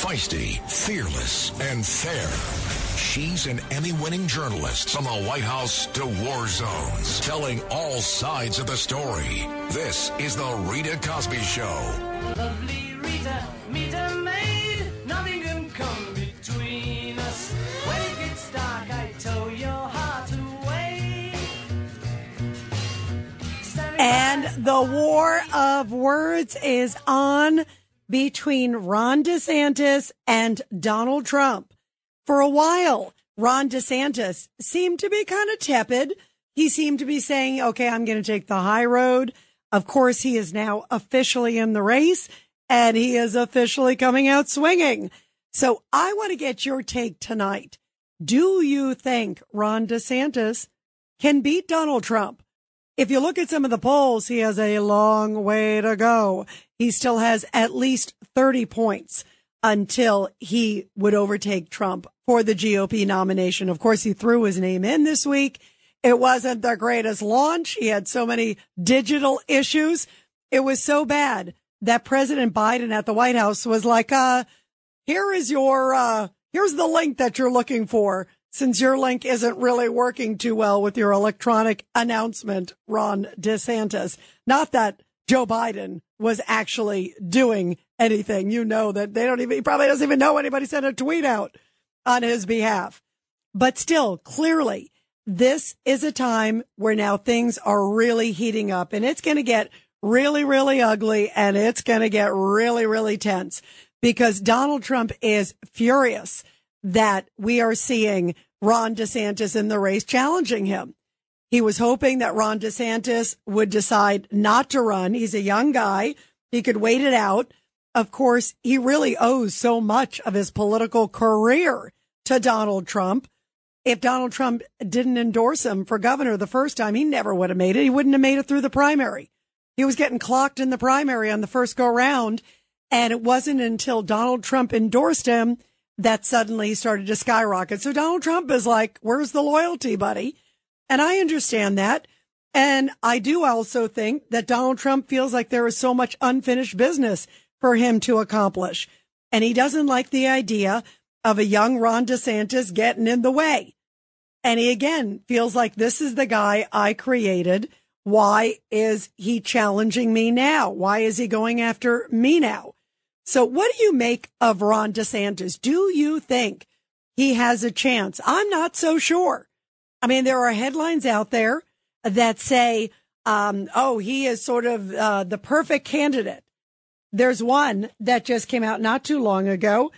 Feisty, fearless, and fair. She's an Emmy winning journalist from the White House to war zones, telling all sides of the story. This is The Rita Cosby Show. Lovely Rita, meet a maid. Nothing can come between us. When it gets dark, I tow your heart away. Standing And the war of words is on between Ron DeSantis and Donald Trump. For a while, Ron DeSantis seemed to be kind of tepid. He seemed to be saying, okay, I'm going to take the high road. Of course, he is now officially in the race and he is officially coming out swinging. So I want to get your take tonight. Do you think Ron DeSantis can beat Donald Trump? If you look at some of the polls, he has a long way to go. He still has at least 30 points until he would overtake Trump for the GOP nomination. Of course, he threw his name in this week. It wasn't the greatest launch. He had so many digital issues. It was so bad that President Biden at the White House was like, uh, here is your, uh, here's the link that you're looking for. Since your link isn't really working too well with your electronic announcement, Ron DeSantis. Not that Joe Biden was actually doing anything. You know that they don't even, he probably doesn't even know anybody sent a tweet out on his behalf. But still, clearly, this is a time where now things are really heating up and it's going to get really, really ugly and it's going to get really, really tense because Donald Trump is furious that we are seeing Ron DeSantis in the race challenging him. He was hoping that Ron DeSantis would decide not to run. He's a young guy. He could wait it out. Of course, he really owes so much of his political career to Donald Trump. If Donald Trump didn't endorse him for governor the first time, he never would have made it. He wouldn't have made it through the primary. He was getting clocked in the primary on the first go round. And it wasn't until Donald Trump endorsed him that suddenly he started to skyrocket. So Donald Trump is like, where's the loyalty, buddy? And I understand that. And I do also think that Donald Trump feels like there is so much unfinished business for him to accomplish. And he doesn't like the idea of a young Ron DeSantis getting in the way. And he again feels like this is the guy I created. Why is he challenging me now? Why is he going after me now? So what do you make of Ron DeSantis? Do you think he has a chance? I'm not so sure. I mean, there are headlines out there that say, um, oh, he is sort of uh, the perfect candidate. There's one that just came out not too long ago.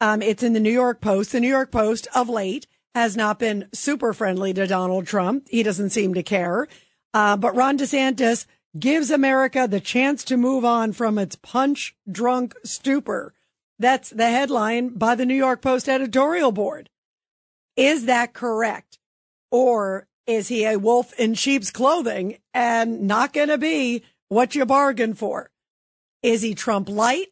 Um, it's in the New York Post. The New York Post of late has not been super friendly to Donald Trump. He doesn't seem to care. Uh, but Ron DeSantis gives America the chance to move on from its punch drunk stupor. That's the headline by the New York Post editorial board. Is that correct? Or is he a wolf in sheep's clothing and not going to be what you bargained for? Is he Trump light?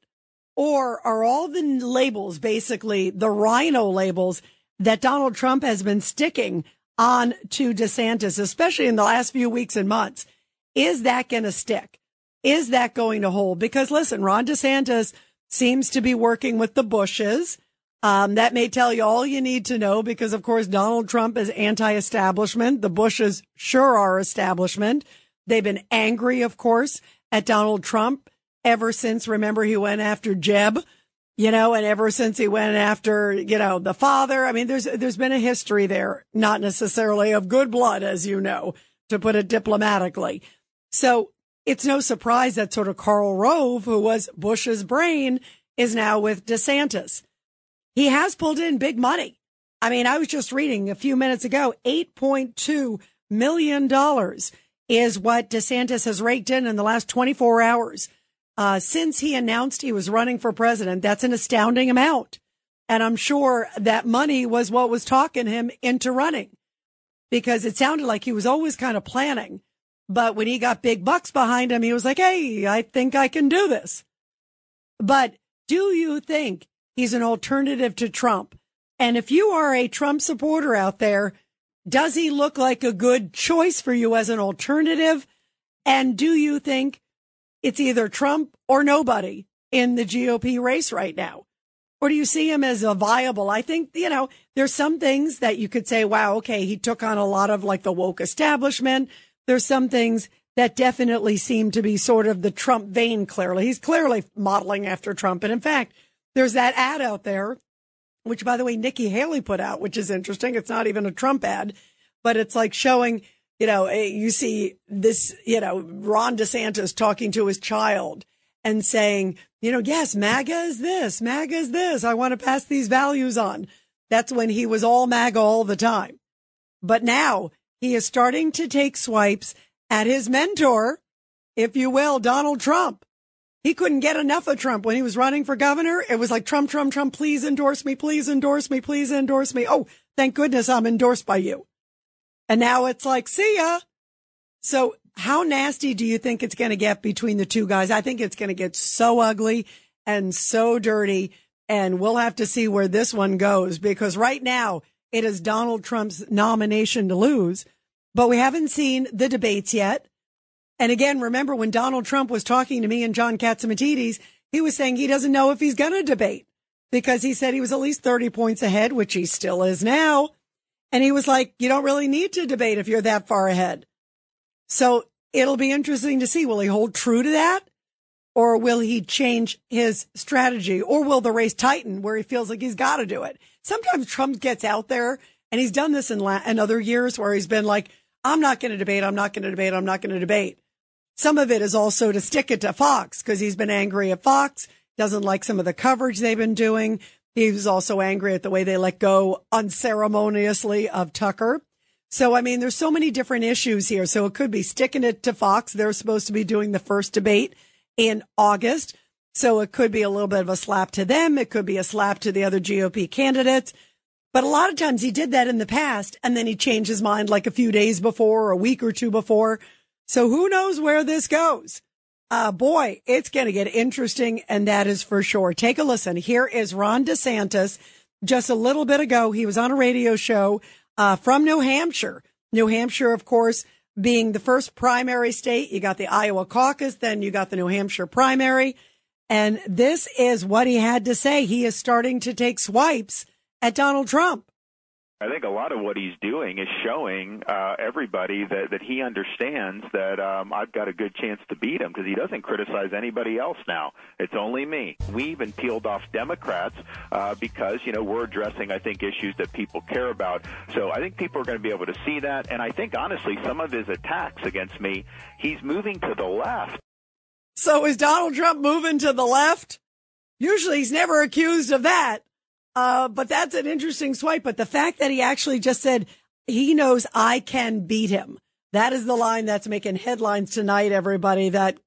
Or are all the labels basically the RINO labels that Donald Trump has been sticking on to DeSantis, especially in the last few weeks and months? Is that going to stick? Is that going to hold? Because listen, Ron DeSantis seems to be working with the Bushes. Um, that may tell you all you need to know because, of course, Donald Trump is anti-establishment. The Bushes sure are establishment. They've been angry, of course, at Donald Trump ever since, remember, he went after Jeb, you know, and ever since he went after, you know, the father. I mean, there's, there's been a history there, not necessarily of good blood, as you know, to put it diplomatically. So it's no surprise that sort of Karl Rove, who was Bush's brain, is now with DeSantis. He has pulled in big money. I mean, I was just reading a few minutes ago, $8.2 million is what DeSantis has raked in in the last 24 hours. Uh, since he announced he was running for president, that's an astounding amount. And I'm sure that money was what was talking him into running because it sounded like he was always kind of planning. But when he got big bucks behind him, he was like, Hey, I think I can do this. But do you think he's an alternative to Trump? And if you are a Trump supporter out there, does he look like a good choice for you as an alternative? And do you think it's either Trump or nobody in the GOP race right now? Or do you see him as a viable? I think, you know, there's some things that you could say, wow, okay, he took on a lot of like the woke establishment. There's some things that definitely seem to be sort of the Trump vein, clearly. He's clearly modeling after Trump. And in fact, there's that ad out there, which by the way, Nikki Haley put out, which is interesting. It's not even a Trump ad, but it's like showing, you know, eh, you see this, you know, Ron DeSantis talking to his child and saying, you know, yes, MAGA is this, MAGA is this. I want to pass these values on. That's when he was all MAGA all the time. But now he is starting to take swipes at his mentor, if you will, Donald Trump. He couldn't get enough of Trump when he was running for governor. It was like Trump, Trump, Trump, please endorse me, please endorse me, please endorse me. Oh, thank goodness I'm endorsed by you. And now it's like, see ya. So how nasty do you think it's going to get between the two guys? I think it's going to get so ugly and so dirty. And we'll have to see where this one goes because right now it is Donald Trump's nomination to lose, but we haven't seen the debates yet. And again, remember when Donald Trump was talking to me and John Catsimatidis, he was saying he doesn't know if he's going to debate because he said he was at least 30 points ahead, which he still is now. And he was like, you don't really need to debate if you're that far ahead. So it'll be interesting to see. Will he hold true to that? Or will he change his strategy? Or will the race tighten where he feels like he's got to do it? Sometimes Trump gets out there and he's done this in, la- in other years where he's been like, I'm not going to debate. I'm not going to debate. I'm not going to debate. Some of it is also to stick it to Fox because he's been angry at Fox, doesn't like some of the coverage they've been doing. He was also angry at the way they let go unceremoniously of Tucker. So, I mean, there's so many different issues here. So it could be sticking it to Fox. They're supposed to be doing the first debate in August. So it could be a little bit of a slap to them. It could be a slap to the other GOP candidates. But a lot of times he did that in the past and then he changed his mind like a few days before or a week or two before. So who knows where this goes? Uh, boy, it's going to get interesting. And that is for sure. Take a listen. Here is Ron DeSantis. Just a little bit ago, he was on a radio show uh, from New Hampshire. New Hampshire, of course, being the first primary state. You got the Iowa caucus, then you got the New Hampshire primary. And this is what he had to say. He is starting to take swipes at Donald Trump. I think a lot of what he's doing is showing uh, everybody that, that he understands that um, I've got a good chance to beat him because he doesn't criticize anybody else now. It's only me. We even peeled off Democrats uh, because, you know, we're addressing, I think, issues that people care about. So I think people are going to be able to see that. And I think, honestly, some of his attacks against me, he's moving to the left. So is Donald Trump moving to the left? Usually he's never accused of that. Uh, but that's an interesting swipe. But the fact that he actually just said he knows I can beat him. That is the line that's making headlines tonight, everybody. That,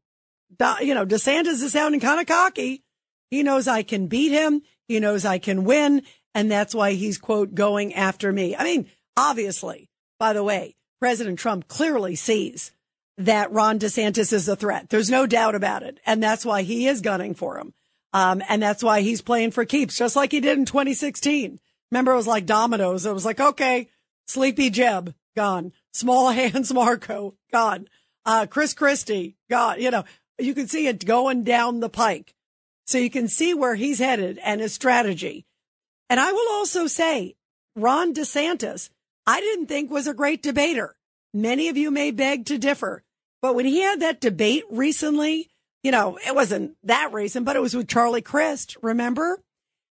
you know, DeSantis is sounding kind of cocky. He knows I can beat him. He knows I can win. And that's why he's, quote, going after me. I mean, obviously, by the way, President Trump clearly sees that Ron DeSantis is a threat. There's no doubt about it. And that's why he is gunning for him. Um, and that's why he's playing for keeps, just like he did in 2016. Remember, it was like dominoes. It was like, okay, Sleepy Jeb, gone. Small Hands Marco, gone. Uh, Chris Christie, gone. You know, you can see it going down the pike. So you can see where he's headed and his strategy. And I will also say, Ron DeSantis, I didn't think was a great debater. Many of you may beg to differ, but when he had that debate recently you know, it wasn't that recent, but it was with Charlie Crist, remember?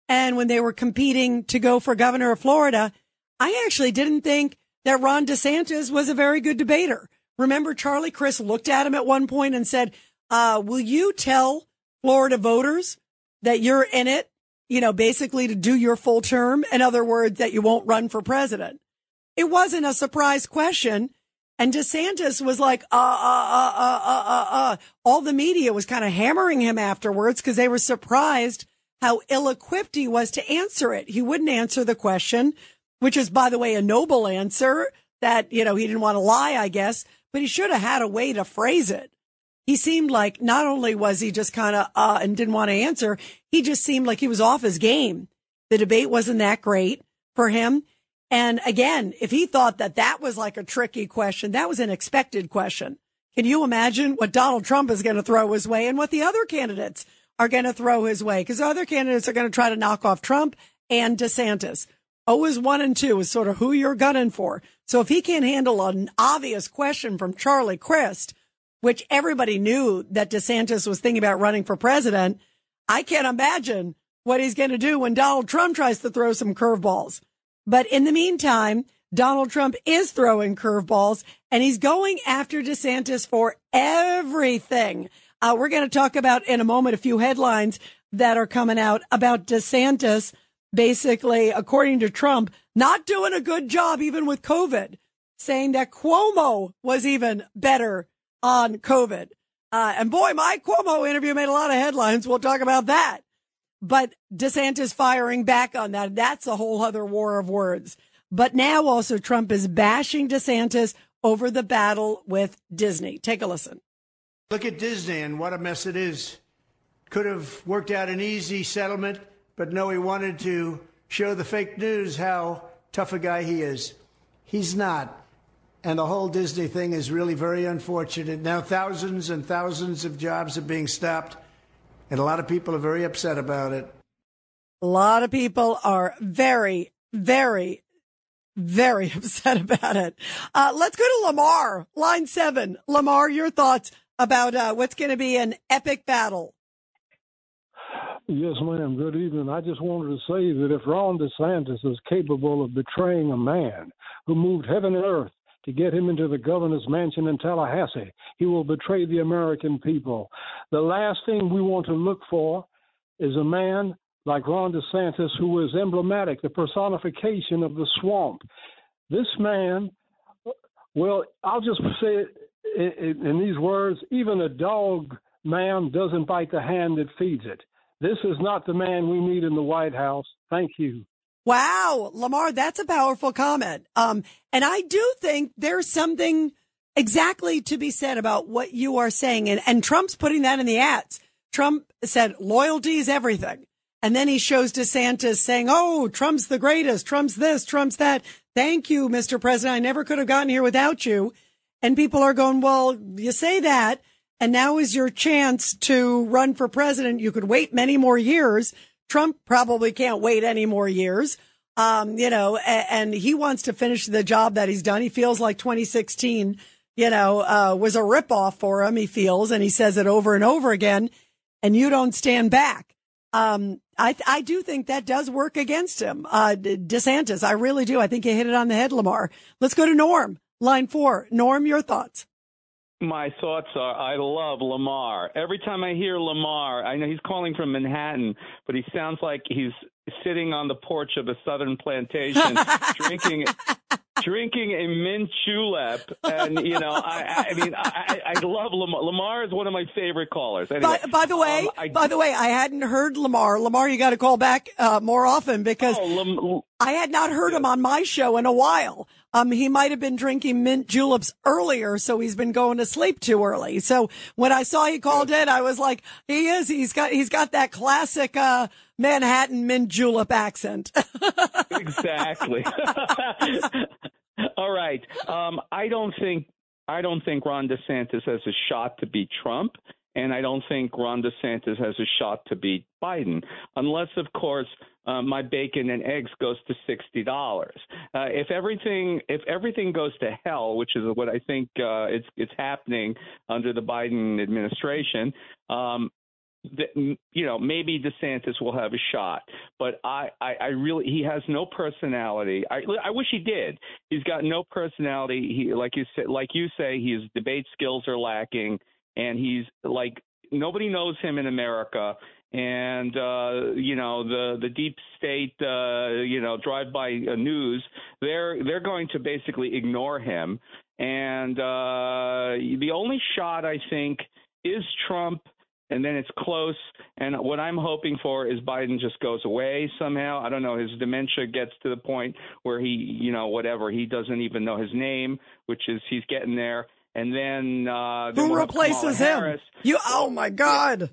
And when they were competing to go for governor of Florida, I actually didn't think that Ron DeSantis was a very good debater. Remember, Charlie Crist looked at him at one point and said, uh, will you tell Florida voters that you're in it, you know, basically to do your full term? In other words, that you won't run for president. It wasn't a surprise question and DeSantis was like, uh, uh, uh, uh, uh, uh, uh. All the media was kind of hammering him afterwards because they were surprised how ill equipped he was to answer it. He wouldn't answer the question, which is, by the way, a noble answer that, you know, he didn't want to lie, I guess, but he should have had a way to phrase it. He seemed like not only was he just kind of, uh, and didn't want to answer, he just seemed like he was off his game. The debate wasn't that great for him. And again, if he thought that that was like a tricky question, that was an expected question. Can you imagine what Donald Trump is going to throw his way and what the other candidates are going to throw his way because other candidates are going to try to knock off Trump and DeSantis. Oh Always one and two is sort of who you're gunning for. So if he can't handle an obvious question from Charlie Crist, which everybody knew that DeSantis was thinking about running for president, I can't imagine what he's going to do when Donald Trump tries to throw some curveballs. But in the meantime, Donald Trump is throwing curveballs and he's going after DeSantis for everything. Uh, we're going to talk about in a moment a few headlines that are coming out about DeSantis, basically, according to Trump, not doing a good job even with COVID, saying that Cuomo was even better on COVID. Uh, and boy, my Cuomo interview made a lot of headlines. We'll talk about that. But DeSantis firing back on that. That's a whole other war of words. But now also Trump is bashing DeSantis over the battle with Disney. Take a listen. Look at Disney and what a mess it is. Could have worked out an easy settlement, but no, he wanted to show the fake news how tough a guy he is. He's not. And the whole Disney thing is really very unfortunate. Now, thousands and thousands of jobs are being stopped, and a lot of people are very upset about it. A lot of people are very, very, very upset about it. Uh, let's go to Lamar, line seven. Lamar, your thoughts about uh, what's going to be an epic battle. Yes, ma'am. Good evening. I just wanted to say that if Ron DeSantis is capable of betraying a man who moved heaven and earth to get him into the governor's mansion in Tallahassee. He will betray the American people. The last thing we want to look for is a man like Ron DeSantis who is emblematic, the personification of the swamp. This man, well, I'll just say it in, these words even a dog, man doesn't bite the hand that feeds it. This is not the man we need in the White House. Thank you. Wow, Lamar, that's a powerful comment. Um, and I do think there's something exactly to be said about what you are saying. And, and Trump's putting that in the ads. Trump said loyalty is everything. And then he shows DeSantis saying, Oh, Trump's the greatest. Trump's this, Trump's that. Thank you, Mr. President. I never could have gotten here without you. And people are going, well, you say that. And now is your chance to run for president. You could wait many more years Trump probably can't wait any more years. Um, you know, and, he wants to finish the job that he's done. He feels like 2016, you know, uh, was a ripoff for him. He feels, and he says it over and over again. And you don't stand back. Um, I, I do think that does work against him. Uh, DeSantis, I really do. I think you hit it on the head, Lamar. Let's go to Norm, line four. Norm, your thoughts. My thoughts are I love Lamar. Every time I hear Lamar, I know he's calling from Manhattan, but he sounds like he's sitting on the porch of a southern plantation drinking drinking a mint julep, and you know, I, I mean, I, I love Lamar. Lamar is one of my favorite callers. Anyway, by, by the way, um, I, by the way, I hadn't heard Lamar. Lamar, you got to call back uh, more often because oh, Lam- I had not heard him on my show in a while. Um, he might have been drinking mint juleps earlier, so he's been going to sleep too early. So when I saw he called in, I was like, he is. He's got he's got that classic uh, Manhattan mint julep accent. exactly. All right. Um, I don't think I don't think Ron DeSantis has a shot to beat Trump, and I don't think Ron DeSantis has a shot to beat Biden, unless, of course, uh, my bacon and eggs goes to sixty dollars. Uh, if everything if everything goes to hell, which is what I think uh, it's it's happening under the Biden administration, um, that you know maybe DeSantis will have a shot, but I, I, I really he has no personality. I, I wish he did. He's got no personality. He like you said, like you say, his debate skills are lacking, and he's like nobody knows him in America. And uh, you know the the deep state, uh, you know, drive-by uh, news. They're they're going to basically ignore him. And uh, the only shot I think is Trump and then it's close. And what I'm hoping for is Biden just goes away somehow. I don't know. His dementia gets to the point where he, you know, whatever, he doesn't even know his name, which is he's getting there. And then, uh, then who we'll replaces him? You, oh my God.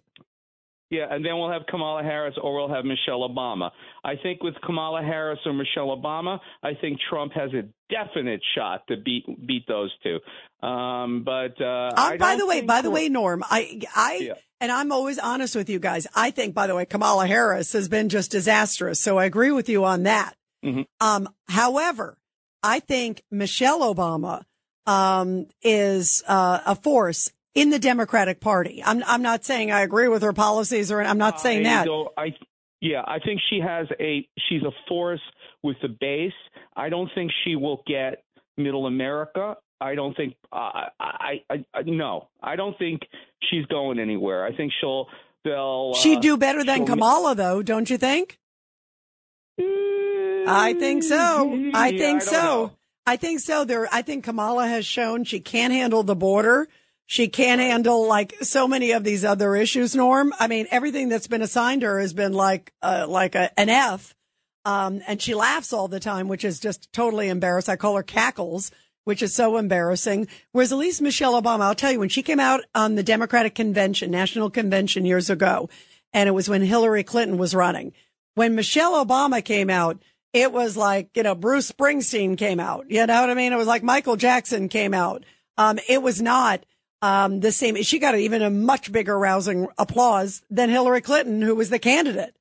Yeah, and then we'll have Kamala Harris or we'll have Michelle Obama. I think with Kamala Harris or Michelle Obama, I think Trump has a definite shot to beat beat those two. Um, but uh, uh by the way, by the way, Norm, I I yeah. and I'm always honest with you guys. I think, by the way, Kamala Harris has been just disastrous. So I agree with you on that. Mhm. Um, however, I think Michelle Obama, um, is, uh, a force in the Democratic Party. I'm, I'm not saying I agree with her policies or I'm not saying I that. I yeah, I think she has a she's a force with the base. I don't think she will get middle America. I don't think uh, I, I I no. I don't think she's going anywhere. I think she'll they'll uh, She'd do better than Kamala, though, don't you think? I think so. I think don't so. know. I think so. There, I think Kamala has shown she can't handle the border. She can't handle like so many of these other issues. Norm, I mean, everything that's been assigned her has been like, uh, like a, an F. Um, and she laughs all the time, which is just totally embarrassed. I call her cackles, which is so embarrassing. Whereas at least Michelle Obama, I'll tell you, when she came out on the Democratic convention, national convention years ago, and it was when Hillary Clinton was running. When Michelle Obama came out, it was like, you know, Bruce Springsteen came out. You know what I mean? It was like Michael Jackson came out. Um, it was not, um, the same. She got even a much bigger rousing applause than Hillary Clinton, who was the candidate.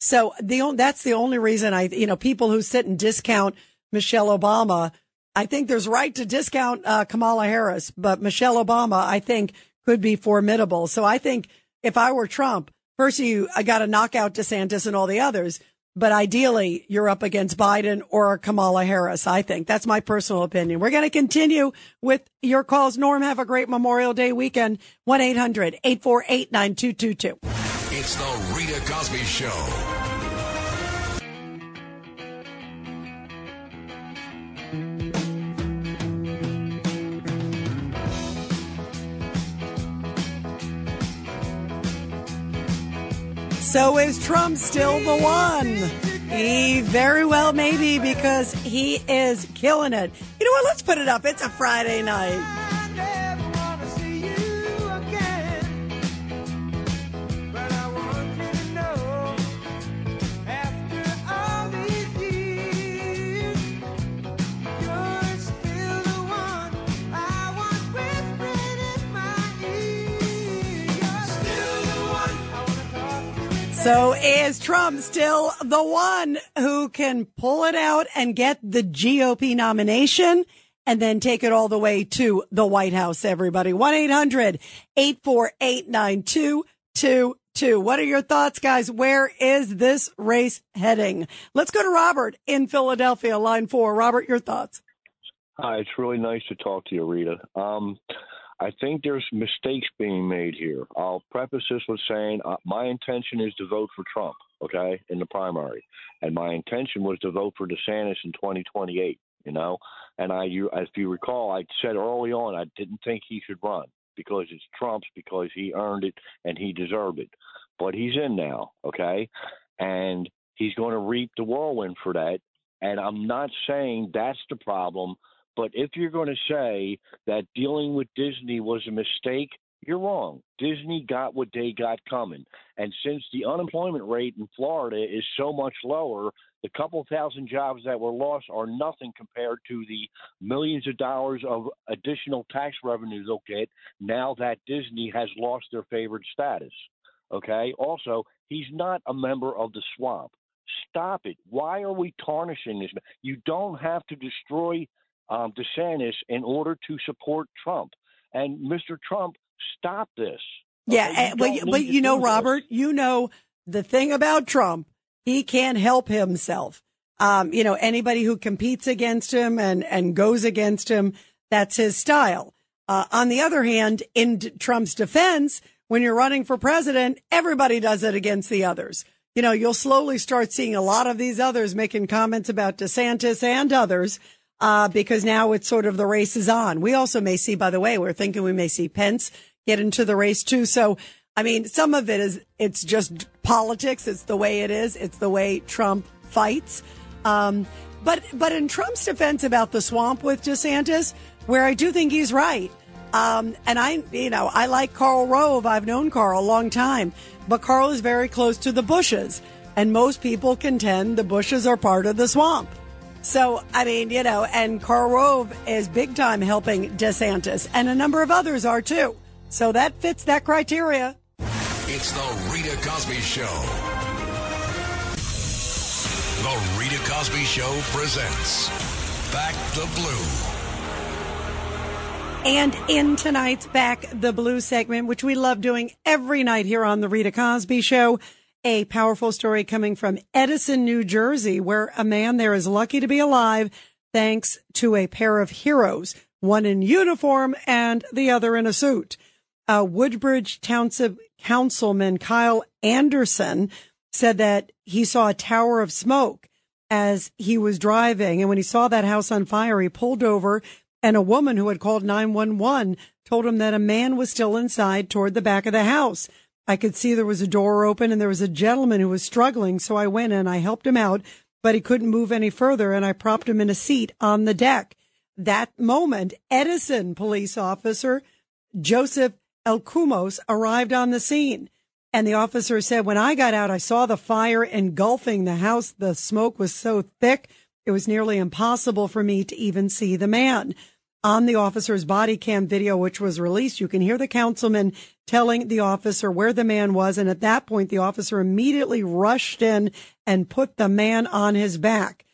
So the that's the only reason I, you know, people who sit and discount Michelle Obama, I think there's right to discount uh, Kamala Harris, but Michelle Obama, I think, could be formidable. So I think if I were Trump, first you I got to knock out DeSantis and all the others, but ideally you're up against Biden or Kamala Harris. I think that's my personal opinion. We're going to continue with your calls. Norm, have a great Memorial Day weekend. 1 800 848 9222. It's the Rita Cosby Show. So is Trump still the one? He very well may be because he is killing it. You know what? Let's put it up. It's a Friday night. So is Trump still the one who can pull it out and get the GOP nomination and then take it all the way to the White House, everybody? 1-800-848-9222. What are your thoughts, guys? Where is this race heading? Let's go to Robert in Philadelphia, line four. Robert, your thoughts. Hi, it's really nice to talk to you, Rita. Um, I think there's mistakes being made here. I'll preface this with saying uh, my intention is to vote for Trump, okay, in the primary, and my intention was to vote for DeSantis in 2028. You know, and I, you, if you recall, I said early on I didn't think he should run because it's Trump's because he earned it and he deserved it, but he's in now, okay, and he's going to reap the whirlwind for that. And I'm not saying that's the problem. But if you're going to say that dealing with Disney was a mistake, you're wrong. Disney got what they got coming. And since the unemployment rate in Florida is so much lower, the couple thousand jobs that were lost are nothing compared to the millions of dollars of additional tax revenue they'll get now that Disney has lost their favored status. Okay? Also, he's not a member of the swamp. Stop it. Why are we tarnishing this? You don't have to destroy um, DeSantis in order to support Trump. And Mr. Trump, stop this. Yeah, Okay? You eh, but you- but you know, do this. Robert, you know the thing about Trump, he can't help himself. Um, you know, anybody who competes against him and and goes against him, that's his style. Uh, on the other hand, in D- Trump's defense, when you're running for president, everybody does it against the others. You know, you'll slowly start seeing a lot of these others making comments about DeSantis and others, uh, because now it's sort of the race is on. We also may see, by the way, we're thinking we may see Pence get into the race too. So, I mean, some of it is, it's just politics. It's the way it is. It's the way Trump fights. Um, but, but in Trump's defense about the swamp with DeSantis, where I do think he's right. Um, and I, you know, I like Karl Rove. I've known Karl a long time, but Karl is very close to the Bushes. And most people contend the Bushes are part of the swamp. So, I mean, you know, and Karl Rove is big time helping DeSantis, and a number of others are too. So that fits that criteria. It's the Rita Cosby Show. The Rita Cosby Show presents Back the Blue. And in tonight's Back the Blue segment, which we love doing every night here on the Rita Cosby Show, a powerful story coming from Edison, New Jersey, where a man there is lucky to be alive thanks to a pair of heroes, one in uniform and the other in a suit. Uh, Woodbridge Township Councilman Kyle Anderson said that he saw a tower of smoke as he was driving. And when he saw that house on fire, he pulled over and a woman who had called 911 told him that a man was still inside toward the back of the house. I could see there was a door open and there was a gentleman who was struggling. So I went and I helped him out, but he couldn't move any further and I propped him in a seat on the deck. That moment, Edison police officer Joseph Elkumos arrived on the scene. And the officer said, when I got out, I saw the fire engulfing the house. The smoke was so thick. It was nearly impossible for me to even see the man on the officer's body cam video, which was released, you can hear the councilman telling the officer where the man was. And at that point, the officer immediately rushed in and put the man on his back.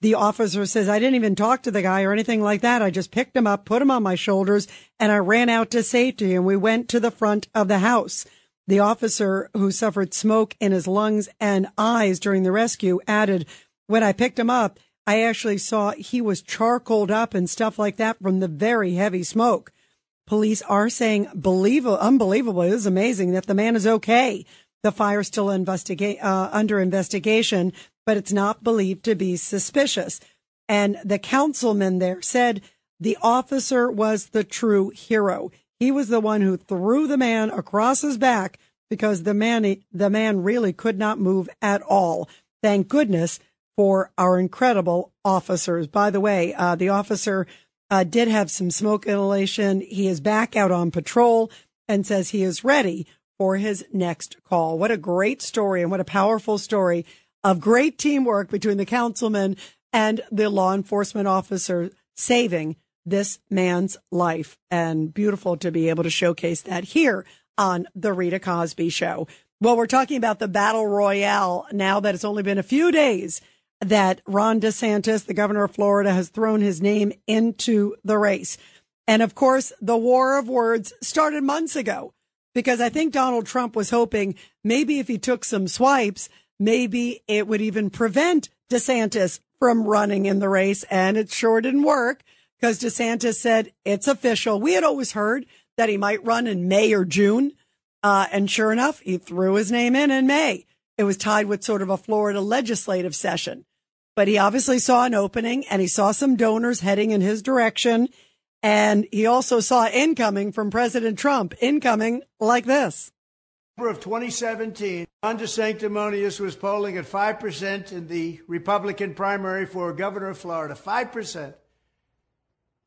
The officer says, I didn't even talk to the guy or anything like that. I just picked him up, put him on my shoulders, and I ran out to safety and we went to the front of the house. The officer who suffered smoke in his lungs and eyes during the rescue added, when I picked him up, I actually saw he was charcoaled up and stuff like that from the very heavy smoke. Police are saying, believable, unbelievable. It is amazing that the man is okay. The fire still investigate, uh, under investigation, but it's not believed to be suspicious. And the councilman there said the officer was the true hero. He was the one who threw the man across his back because the man, the man really could not move at all. Thank goodness for our incredible officers. By the way, uh, the officer uh, did have some smoke inhalation. He is back out on patrol and says he is ready for his next call. What a great story and what a powerful story of great teamwork between the councilman and the law enforcement officer saving this man's life. And beautiful to be able to showcase that here on the Rita Cosby show. Well, we're talking about the battle royale now that it's only been a few days that Ron DeSantis, the governor of Florida, has thrown his name into the race. And of course, the war of words started months ago because I think Donald Trump was hoping maybe if he took some swipes, maybe it would even prevent DeSantis from running in the race. And it sure didn't work because DeSantis said it's official. We had always heard that he might run in May or June. Uh, and sure enough, he threw his name in in May. It was tied with sort of a Florida legislative session. But he obviously saw an opening and he saw some donors heading in his direction. And he also saw incoming from President Trump, incoming like this. of 2017, Ron DeSanctimonious was polling at 5% in the Republican primary for governor of Florida. 5%.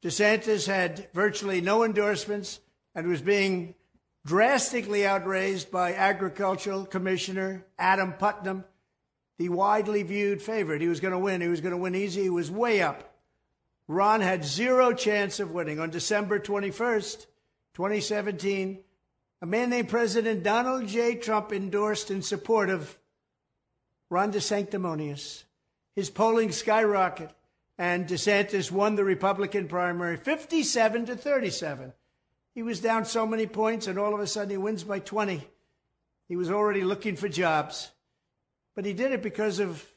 DeSantis had virtually no endorsements and was being drastically outraised by Agricultural Commissioner Adam Putnam, the widely viewed favorite. He was going to win. He was going to win easy. He was way up. Ron had zero chance of winning. On December 21st, 2017, a man named President Donald J. Trump endorsed in support of Ron DeSanctimonious. His polling skyrocketed, and DeSantis won the Republican primary 57 to 37. He was down so many points, and all of a sudden he wins by 20. He was already looking for jobs. But he did it because of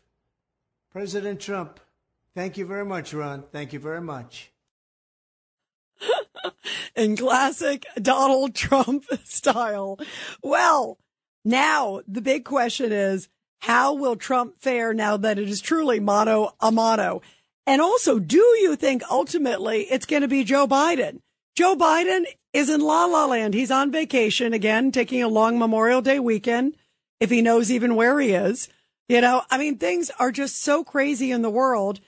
President Trump. Thank you very much, Ron. Thank you very much. In classic Donald Trump style. Well, now the big question is how will Trump fare now that it is truly mano a mano? And also, do you think ultimately it's going to be Joe Biden? Joe Biden is in La La Land. He's on vacation again, taking a long Memorial Day weekend, if he knows even where he is. You know, I mean, things are just so crazy in the world.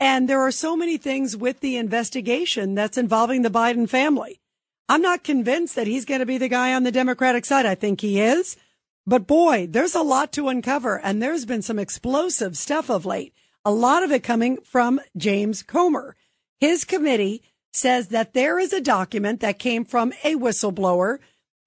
And there are so many things with the investigation that's involving the Biden family. I'm not convinced that he's going to be the guy on the Democratic side. I think he is. But boy, there's a lot to uncover. And there's been some explosive stuff of late. A lot of it coming from James Comer. His committee says that there is a document that came from a whistleblower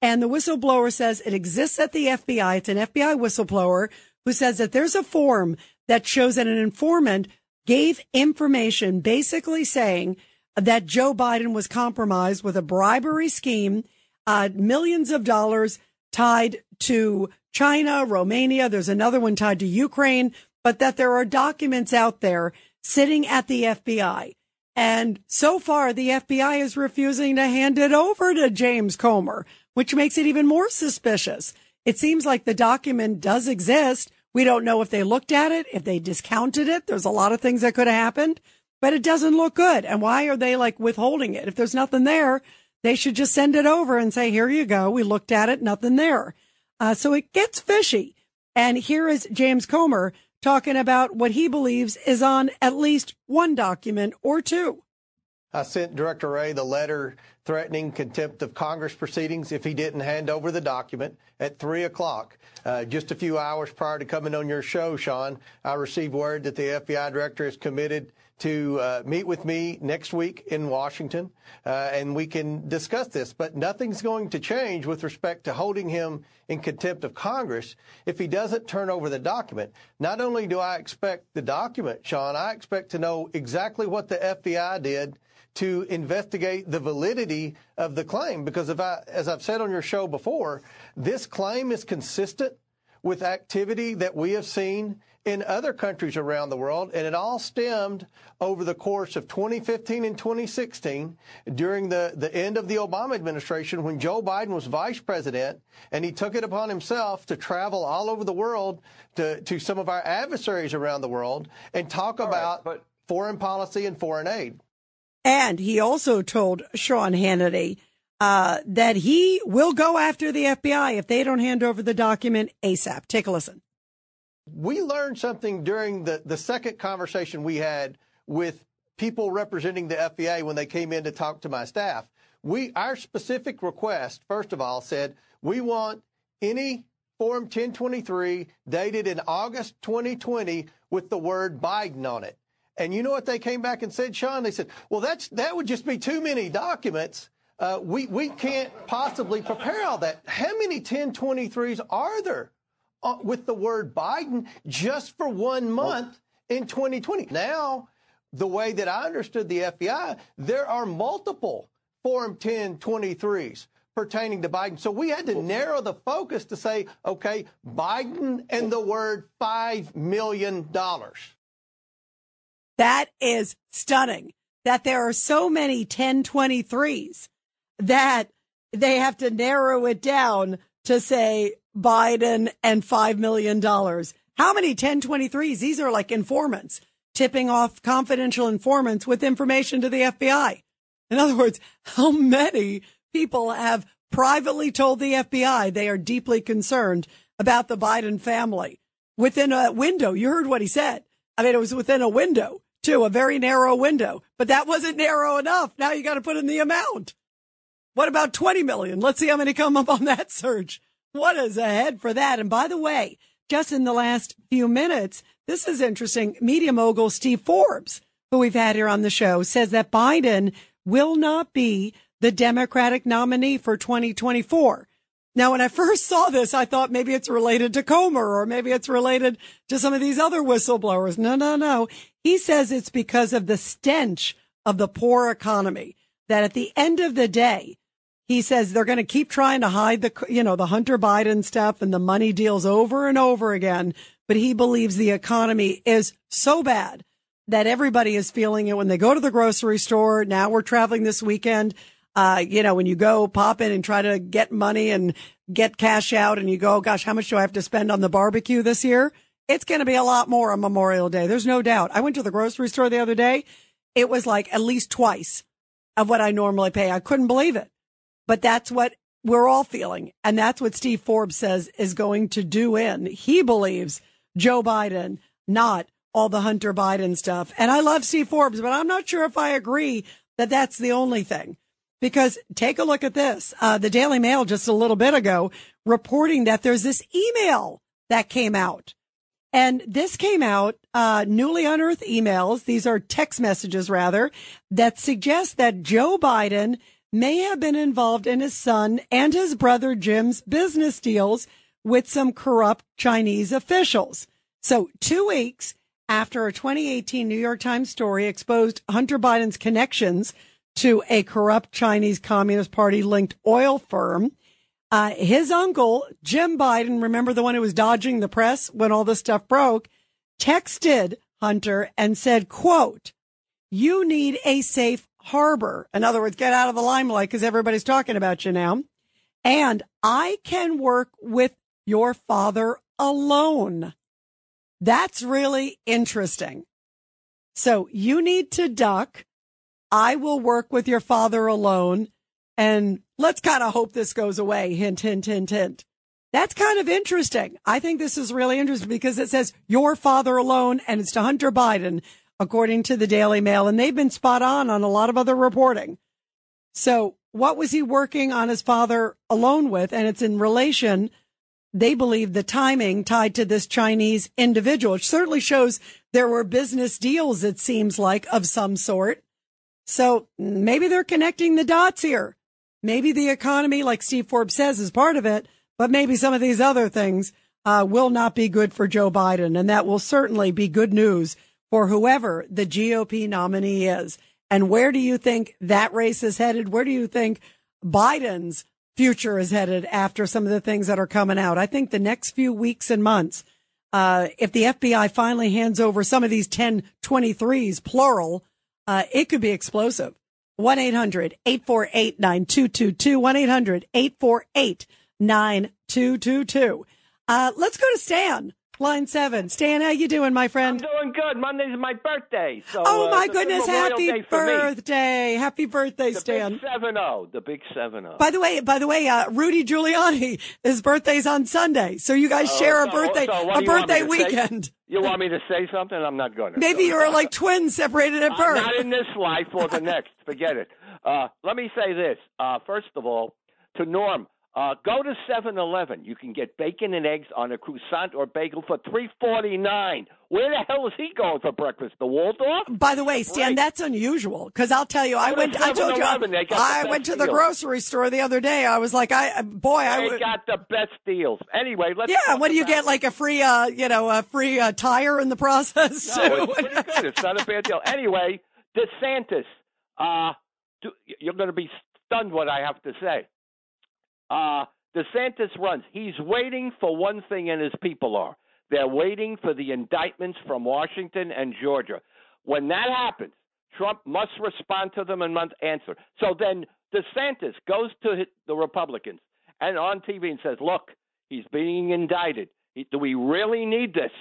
And the whistleblower says it exists at the FBI. It's an FBI whistleblower who says that there's a form that shows that an informant gave information basically saying that Joe Biden was compromised with a bribery scheme, uh, millions of dollars tied to China, Romania. There's another one tied to Ukraine, but that there are documents out there sitting at the FBI. And so far, the FBI is refusing to hand it over to James Comer, which makes it even more suspicious. It seems like the document does exist. We don't know if they looked at it, if they discounted it. There's a lot of things that could have happened, but it doesn't look good. And why are they like withholding it? If there's nothing there, they should just send it over and say, here you go. We looked at it, nothing there. Uh, so it gets fishy. And here is James Comer talking about what he believes is on at least one document or two. I sent Director Wray the letter threatening contempt of Congress proceedings if he didn't hand over the document at 3 o'clock. Uh, just a few hours prior to coming on your show, Sean, I received word that the FBI director has committed to uh, meet with me next week in Washington, uh, and we can discuss this. But nothing's going to change with respect to holding him in contempt of Congress if he doesn't turn over the document. Not only do I expect the document, Sean, I expect to know exactly what the FBI did to investigate the validity of the claim. Because if I, as I've said on your show before, this claim is consistent with activity that we have seen in other countries around the world, and it all stemmed over the course of 2015 and 2016 during the, the end of the Obama administration when Joe Biden was vice president, and he took it upon himself to travel all over the world to, to some of our adversaries around the world and talk All right, about but- foreign policy and foreign aid. And he also told Sean Hannity uh, that he will go after the FBI if they don't hand over the document ASAP. Take a listen. We learned something during the, the second conversation we had with people representing the FBI when they came in to talk to my staff. We our specific request, first of all, said we want any Form 1023 dated in August 2020 with the word Biden on it. And you know what they came back and said, Sean? They said, well, that's that would just be too many documents. Uh, we we can't possibly prepare all that. How many 1023s are there? Uh, with the word Biden just for one month in 2020. Now, the way that I understood the FBI, there are multiple Form 1023s pertaining to Biden. So we had to narrow the focus to say, okay, Biden and the word $5 million. That is stunning that there are so many 1023s that they have to narrow it down to say Biden and $5 million. How many 1023s? These are like informants tipping off confidential informants with information to the FBI. In other words, how many people have privately told the FBI they are deeply concerned about the Biden family within a window? You heard what he said. I mean, it was within a window too, a very narrow window, but that wasn't narrow enough. Now you got to put in the amount. What about 20 million? Let's see how many come up on that search. What is ahead for that? And by the way, just in the last few minutes, this is interesting. Media mogul Steve Forbes, who we've had here on the show, says that Biden will not be the Democratic nominee for 2024. Now, when I first saw this, I thought maybe it's related to Comer or maybe it's related to some of these other whistleblowers. No, no, no. He says it's because of the stench of the poor economy that at the end of the day, he says they're going to keep trying to hide the, you know, the Hunter Biden stuff and the money deals over and over again. But he believes the economy is so bad that everybody is feeling it when they go to the grocery store. Now we're traveling this weekend. Uh, you know, when you go pop in and try to get money and get cash out and you go, gosh, how much do I have to spend on the barbecue this year? It's going to be a lot more on Memorial Day. There's no doubt. I went to the grocery store the other day. It was like at least twice of what I normally pay. I couldn't believe it, but that's what we're all feeling. And that's what Steve Forbes says is going to do in. He believes Joe Biden, not all the Hunter Biden stuff. And I love Steve Forbes, but I'm not sure if I agree that that's the only thing. Because take a look at this. Uh, the Daily Mail just a little bit ago reporting that there's this email that came out. And this came out, uh, newly unearthed emails. These are text messages rather that suggest that Joe Biden may have been involved in his son and his brother Jim's business deals with some corrupt Chinese officials. So, two weeks after a 2018 New York Times story exposed Hunter Biden's connections to a corrupt Chinese Communist Party linked oil firm, uh, his uncle, Jim Biden, remember the one who was dodging the press when all this stuff broke, texted Hunter and said, quote, you need a safe harbor. In other words, get out of the limelight because everybody's talking about you now. And I can work with your father alone. That's really interesting. So you need to duck. I will work with your father alone. And let's kind of hope this goes away. Hint, hint, hint, hint. That's kind of interesting. I think this is really interesting because it says your father alone and it's to Hunter Biden, according to the Daily Mail. And they've been spot on on a lot of other reporting. So what was he working on his father alone with? And it's in relation they believe the timing tied to this Chinese individual. It certainly shows there were business deals, it seems like, of some sort. So maybe they're connecting the dots here. Maybe the economy, like Steve Forbes says, is part of it, but maybe some of these other things uh, will not be good for Joe Biden. And that will certainly be good news for whoever the GOP nominee is. And where do you think that race is headed? Where do you think Biden's future is headed after some of the things that are coming out. I think the next few weeks and months, uh, if the FBI finally hands over some of these 1023s, plural, uh, it could be explosive. 1-800-848-9222, 1-800-848-9222. Uh, let's go to Stan, line seven. Stan, how you doing, my friend? I'm doing good. Monday's my birthday. So, oh uh, my a goodness, happy Day for me. birthday. Happy birthday, The Stan. big seven zero. The big seven zero. By the way, by the way, uh, Rudy Giuliani, his birthday's on Sunday, so you guys Oh, share a birthday so a do you want birthday to say? weekend. You want me to say something? I'm not going to. Maybe you're like twins separated at Uh, birth. not in this life or the next. Forget it. Uh, let me say this. Uh, first of all, to Norm, uh, go to 7-Eleven. You can get bacon and eggs on a croissant or bagel for three forty nine. Where the hell is he going for breakfast? The Waldorf? By the way, Stan, Right. that's unusual because I'll tell you, I Go went. I told you, 7-Eleven, they got the I went to the deals. grocery store the other day. I was like, I boy, I They would. got the best deals. Anyway, let's. Yeah, what do you get? Like a free, uh, you know, a free uh, tire in the process. No, it's pretty good. It's not a bad deal. Anyway, DeSantis, uh, do, you're going to be stunned what I have to say. Uh, DeSantis runs. He's waiting for one thing, and his people are. They're waiting for the indictments from Washington and Georgia. When that happens, Trump must respond to them and must answer. So then DeSantis goes to the Republicans and on TV and says, "Look, he's being indicted. Do we really need this?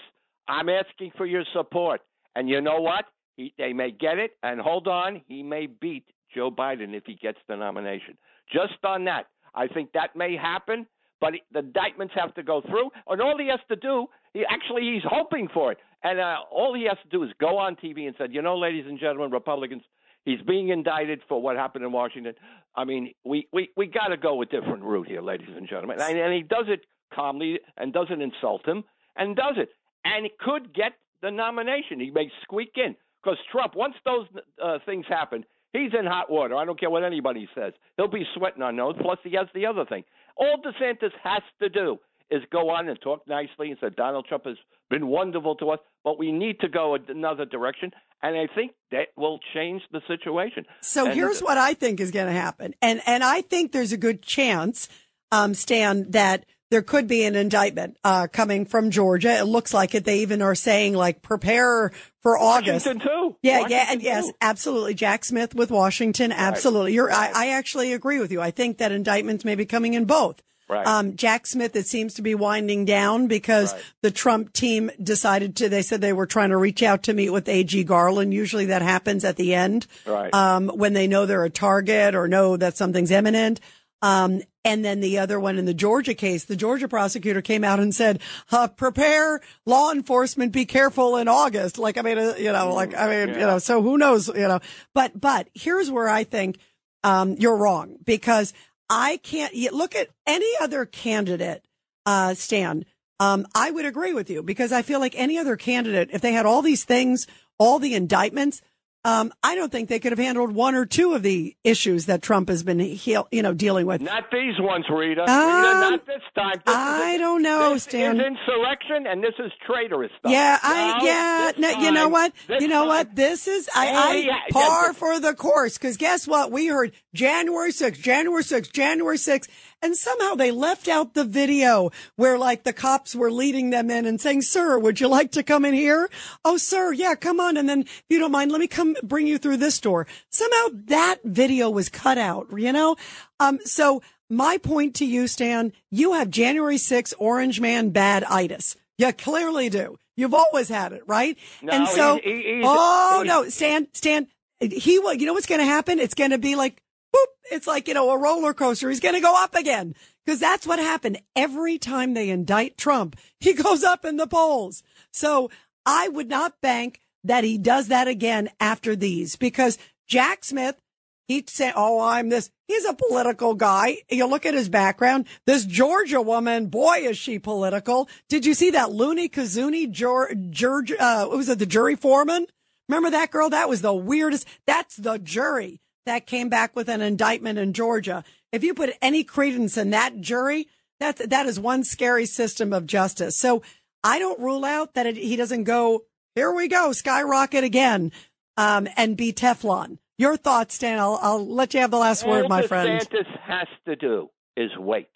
I'm asking for your support." And you know what? He, they may get it, and hold on, he may beat Joe Biden if he gets the nomination. Just on that, I think that may happen. But the indictments have to go through, and all he has to do, he actually he's hoping for it, and uh, all he has to do is go on TV and say, you know, ladies and gentlemen, Republicans, he's being indicted for what happened in Washington. I mean, we we we got to go a different route here, ladies and gentlemen, and, and he does it calmly and doesn't insult him, and does it, and it could get the nomination. He may squeak in because Trump, once those uh, things happen, he's in hot water. I don't care what anybody says. He'll be sweating on those. Plus, he has the other thing. All DeSantis has to do is go on and talk nicely and say Donald Trump has been wonderful to us, but we need to go another direction. And I think that will change the situation. So And- here's what I think is going to happen, and and I think there's a good chance, um, Stan, that there could be an indictment uh, coming from Georgia. It looks like it. They even are saying like prepare for August. Washington too. Yeah, yeah, Washington, and yes, absolutely. Jack Smith with Washington, absolutely. You're, I, I actually agree with you. I think that indictments may be coming in both. Right. Um, Jack Smith, it seems to be winding down because Right. the Trump team decided to, they said they were trying to reach out to meet with AG Garland. Usually that happens at the end. Right. Um, when they know they're a target or know that something's imminent. Um, and then the other one in the Georgia case, the Georgia prosecutor came out and said, uh, prepare law enforcement, be careful in August. Like, I mean, uh, you know, like, I mean, you know, so who knows, you know, but, but here's where I think, um, you're wrong because I can't look at any other candidate, uh, Stan. Um, I would agree with you because I feel like any other candidate, if they had all these things, all the indictments, Um, I don't think they could have handled one or two of the issues that Trump has been, heal, you know, dealing with. Not these ones, Rita. Um, Rita, not this time. This I don't know, this Stan. is insurrection, and this is traitorous stuff. Yeah, I No, yeah. this No, you know what? this You know time- what? This is I, I yeah, par yeah. for the course because guess what? We heard January 6th, January 6th, January 6th, and somehow they left out the video where like the cops were leading them in and saying, "Sir, would you like to come in here?" Oh, sir, yeah, come on. And then if you don't mind, let me come bring you through this door. Somehow that video was cut out. You know, um, so. My point to you, Stan, you have January 6th orange man bad itis. You clearly do. You've always had it, right? No, and so, he- he- he's- oh no, Stan, Stan, he will, you know what's going to happen? It's going to be like, boop. It's like, you know, a roller coaster. He's going to go up again because that's what happened every time they indict Trump. He goes up in the polls. So I would not bank that he does that again after these because Jack Smith, he'd say, Oh, I'm this. He's a political guy. You look at his background. This Georgia woman, boy, is she political. Did you see that loony kazoonie George, uh, what was it? The jury foreman? Remember that girl? That was the weirdest. That's the jury that came back with an indictment in Georgia. If you put any credence in that jury, that's, that is one scary system of justice. So I don't rule out that it, he doesn't go, here we go, skyrocket again, um, and be Teflon. Your thoughts, Dan. I'll, I'll let you have the last word, All my friend. DeSantis has to do is wait.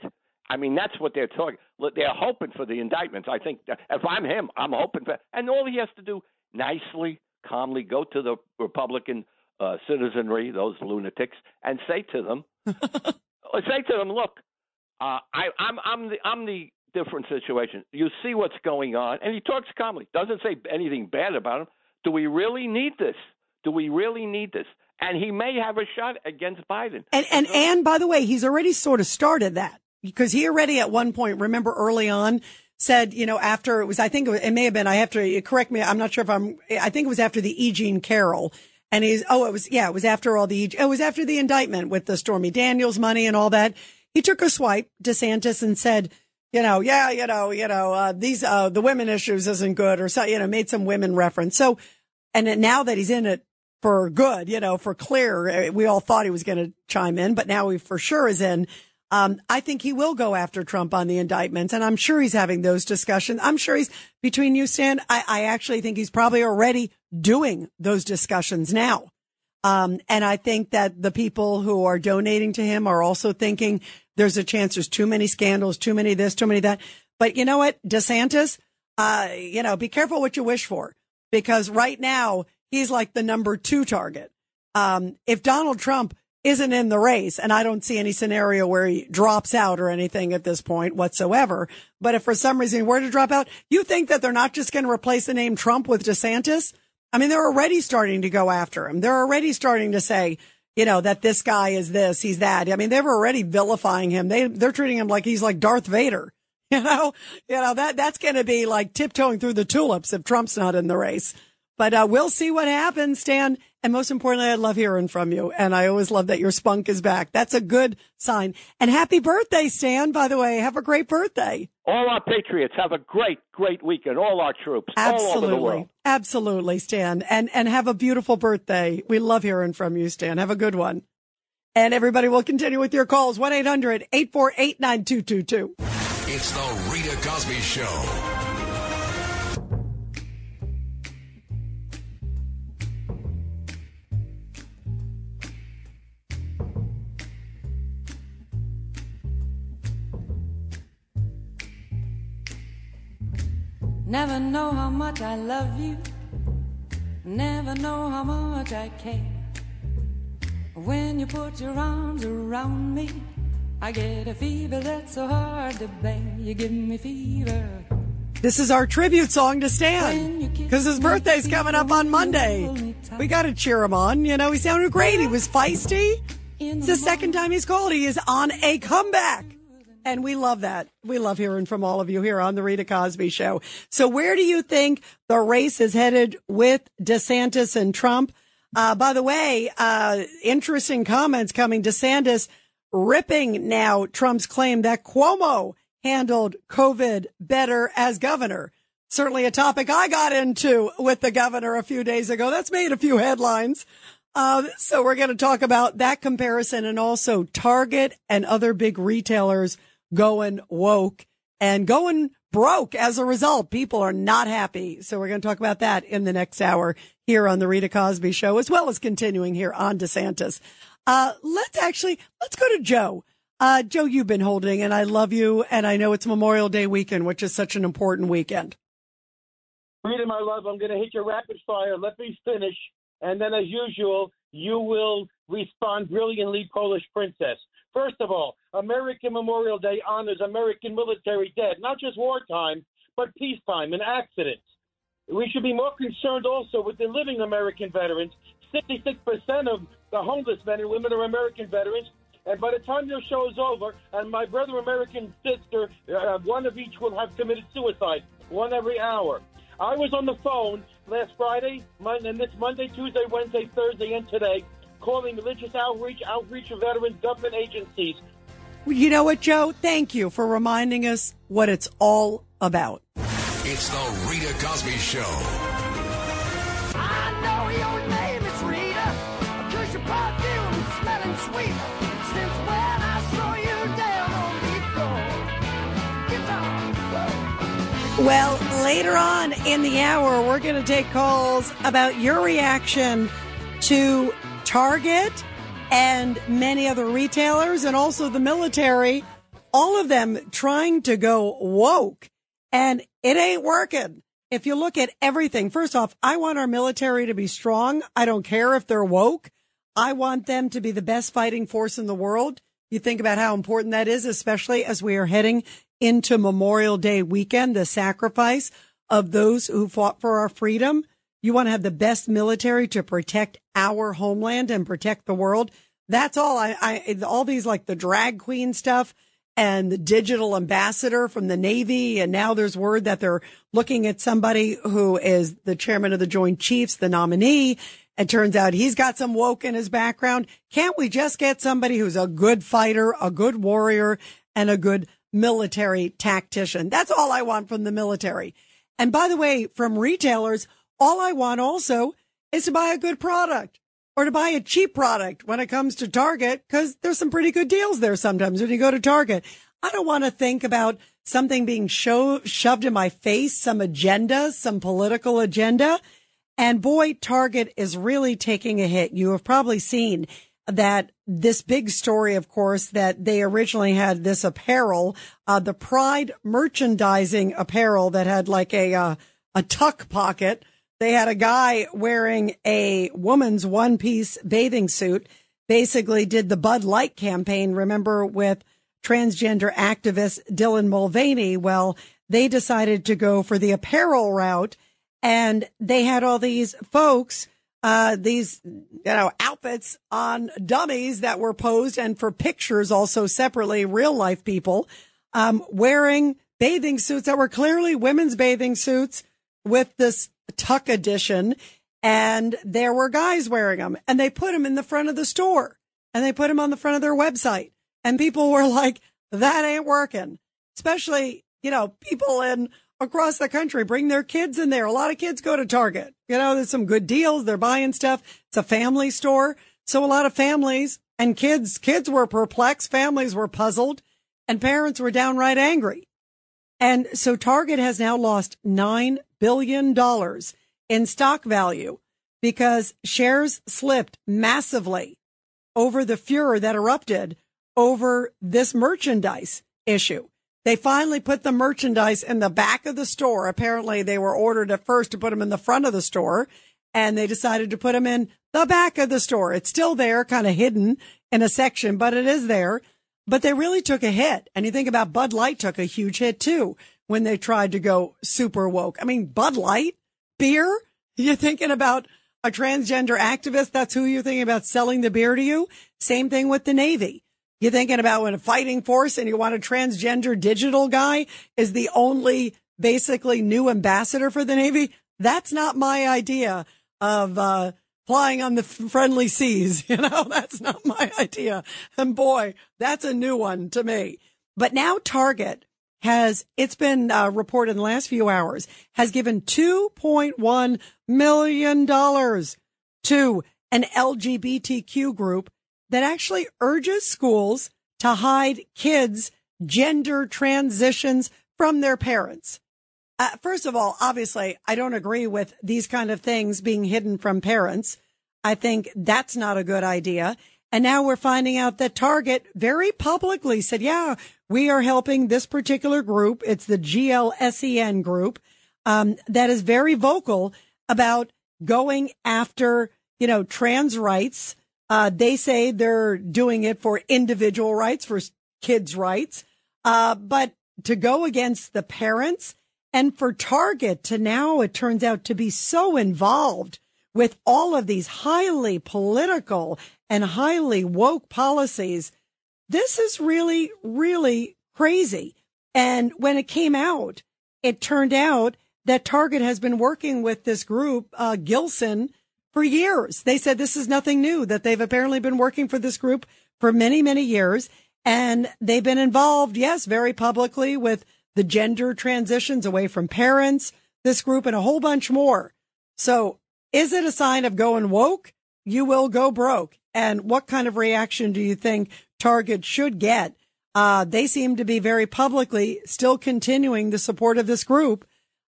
I mean, that's what they're talking. They're hoping for the indictments. I think if I'm him, I'm hoping for. And all he has to do, nicely, calmly, go to the Republican uh, citizenry, those lunatics, and say to them, say to them, look, uh, I, I'm, I'm the, I'm the different situation. You see what's going on, and he talks calmly. Doesn't say anything bad about him. Do we really need this? Do we really need this? And he may have a shot against Biden. And and and by the way, he's already sort of started that because he already at one point, remember early on, said you know after it was I think it, was, it may have been I have to correct me I'm not sure if I'm I think it was after the E. Jean Carroll. And he's, oh, it was, yeah, it was after all the, it was after the indictment with the Stormy Daniels money and all that. He took a swipe, DeSantis, and said, you know, yeah, you know, you know, uh, these, uh, the women issues isn't good or so, you know, made some women reference. So, and now that he's in it for good, you know, for clear, eh, we all thought he was going to chime in, but now he for sure is in. Um, I think he will go after Trump on the indictments, and I'm sure he's having those discussions. I'm sure he's between you, Stan. I, I actually think he's probably already doing those discussions now. Um, and I think that the people who are donating to him are also thinking there's a chance there's too many scandals, too many this, too many that. But you know what? DeSantis, uh, you know, be careful what you wish for because right now he's like the number two target. Um, if Donald Trump isn't in the race, and I don't see any scenario where he drops out or anything at this point whatsoever. But if for some reason he were to drop out, you think that they're not just going to replace the name Trump with DeSantis? I mean, they're already starting to go after him. They're already starting to say, you know, that this guy is this, he's that. I mean, they were already vilifying him. They, they're treating him like he's like Darth Vader. You know, you know, that, that's going to be like tiptoeing through the tulips if Trump's not in the race. But, uh, we'll see what happens, Stan. And most importantly, I love hearing from you. And I always love that your spunk is back. That's a good sign. And happy birthday, Stan, by the way. Have a great birthday. All our patriots have a great, great weekend. All our troops all over the Absolutely. world. Absolutely, Stan. And, and have a beautiful birthday. We love hearing from you, Stan. Have a good one. And everybody will continue with your calls. 1-800-848-9222. It's the Rita Cosby Show. Never know how much I love you. Never know how much I care. When you put your arms around me, I get a fever that's so hard to bear. You give me fever. This is our tribute song to Stan because his birthday's coming up on Monday. We got to cheer him on. You know, he sounded great. He was feisty. It's the second time he's called. He is on a comeback. And we love that. We love hearing from all of you here on the Rita Cosby Show. So where do you think the race is headed with DeSantis and Trump? Uh, by the way, uh, interesting comments coming. DeSantis ripping now Trump's claim that Cuomo handled COVID better as governor. certainly a topic I got into with the governor a few days ago. That's made a few headlines. Um, so we're going to talk about that comparison and also Target and other big retailers going woke and going broke as a result. People are not happy. So we're going to talk about that in the next hour here on the Rita Cosby show, as well as continuing here on DeSantis. Uh, let's actually, let's go to Joe. Uh, Joe, you've been holding and I love you. And I know it's Memorial Day weekend, which is such an important weekend. Rita, my love, I'm going to hit your rapid fire. Let me finish. And then, as usual, you will respond brilliantly, Polish princess. First of all, American Memorial Day honors American military dead, not just wartime, but peacetime and accidents. We should be more concerned also with the living American veterans. 66% of the homeless men and women are American veterans. And by the time your show is over, and my brother, American sister, uh, one of each will have committed suicide, one every hour. I was on the phone last Friday, Monday, and this Monday, Tuesday, Wednesday, Thursday, and today, calling religious outreach, outreach of veterans, government agencies. You know what, Joe? Thank you for reminding us what it's all about. It's the Rita Cosby Show. I know your name is Rita, cause your perfume is smelling sweet. Since when I saw you down on the floor. Guitar. Well, later on in the hour, we're going to take calls about your reaction to Target and many other retailers and also the military, all of them trying to go woke and it ain't working. If you look at everything, first off, I want our military to be strong. I don't care if they're woke. I want them to be the best fighting force in the world. You think about how important that is, especially as we are heading into Memorial Day weekend, the sacrifice of those who fought for our freedom. You want to have the best military to protect our homeland and protect the world. That's all I, I, all these like the drag queen stuff and the digital ambassador from the Navy. And now there's word that they're looking at somebody who is the chairman of the Joint Chiefs, the nominee. It turns out he's got some woke in his background. Can't we just get somebody who's a good fighter, a good warrior, and a good military tactician? That's all I want from the military. And by the way, from retailers, all I want also is to buy a good product or to buy a cheap product when it comes to Target because there's some pretty good deals there sometimes when you go to Target. I don't want to think about something being shoved in my face, some agenda, some political agenda. And boy, Target is really taking a hit. You have probably seen that this big story, of course, that they originally had this apparel, uh, the Pride merchandising apparel that had like a, uh, a tuck pocket. They had a guy wearing a woman's one piece bathing suit, basically did the Bud Light campaign. Remember with transgender activist Dylan Mulvaney? Well, they decided to go for the apparel route and they had all these folks, uh, these, you know, outfits on dummies that were posed and for pictures also separately, real life people, um, wearing bathing suits that were clearly women's bathing suits with this tuck edition. And there were guys wearing them and they put them in the front of the store and they put them on the front of their website. And people were like, that ain't working. Especially, you know, people in across the country bring their kids in there. A lot of kids go to Target. You know, there's some good deals. They're buying stuff. It's a family store. So a lot of families and kids, kids were perplexed. Families were puzzled and parents were downright angry. And so Target has now lost $9 billion dollars in stock value because shares slipped massively over the furor that erupted over this merchandise issue. They finally put the merchandise in the back of the store. Apparently they were ordered at first to put them in the front of the store and they decided to put them in the back of the store. It's still there, kind of hidden in a section, but it is there. But they really took a hit. And you think about Bud Light took a huge hit too when they tried to go super woke. I mean, Bud Light, beer. You're thinking about a transgender activist. That's who you're thinking about selling the beer to you. Same thing with the Navy. You're thinking about when a fighting force and you want a transgender digital guy is the only basically new ambassador for the Navy. That's not my idea of, uh, flying on the friendly seas. You know, that's not my idea. And boy, that's a new one to me. But now Target has, it's been uh, reported in the last few hours, has given $2.1 million to an LGBTQ group that actually urges schools to hide kids' gender transitions from their parents. Uh, first of all, obviously, I don't agree with these kind of things being hidden from parents. I think that's not a good idea. And now we're finding out that Target very publicly said, yeah, we are helping this particular group. It's the GLSEN group, um, that is very vocal about going after, you know, trans rights. Uh, they say they're doing it for individual rights, for kids' rights. Uh, but to go against the parents and for Target to now, it turns out to be so involved with all of these highly political and highly woke policies. This is really, really crazy. And when it came out, it turned out that Target has been working with this group, uh, GLSEN, for years. They said this is nothing new, that they've apparently been working for this group for many, many years. And they've been involved, yes, very publicly with the gender transitions away from parents, this group, and a whole bunch more. So is it a sign of going woke? You will go broke. And what kind of reaction do you think Target should get? Uh, they seem to be very publicly still continuing the support of this group,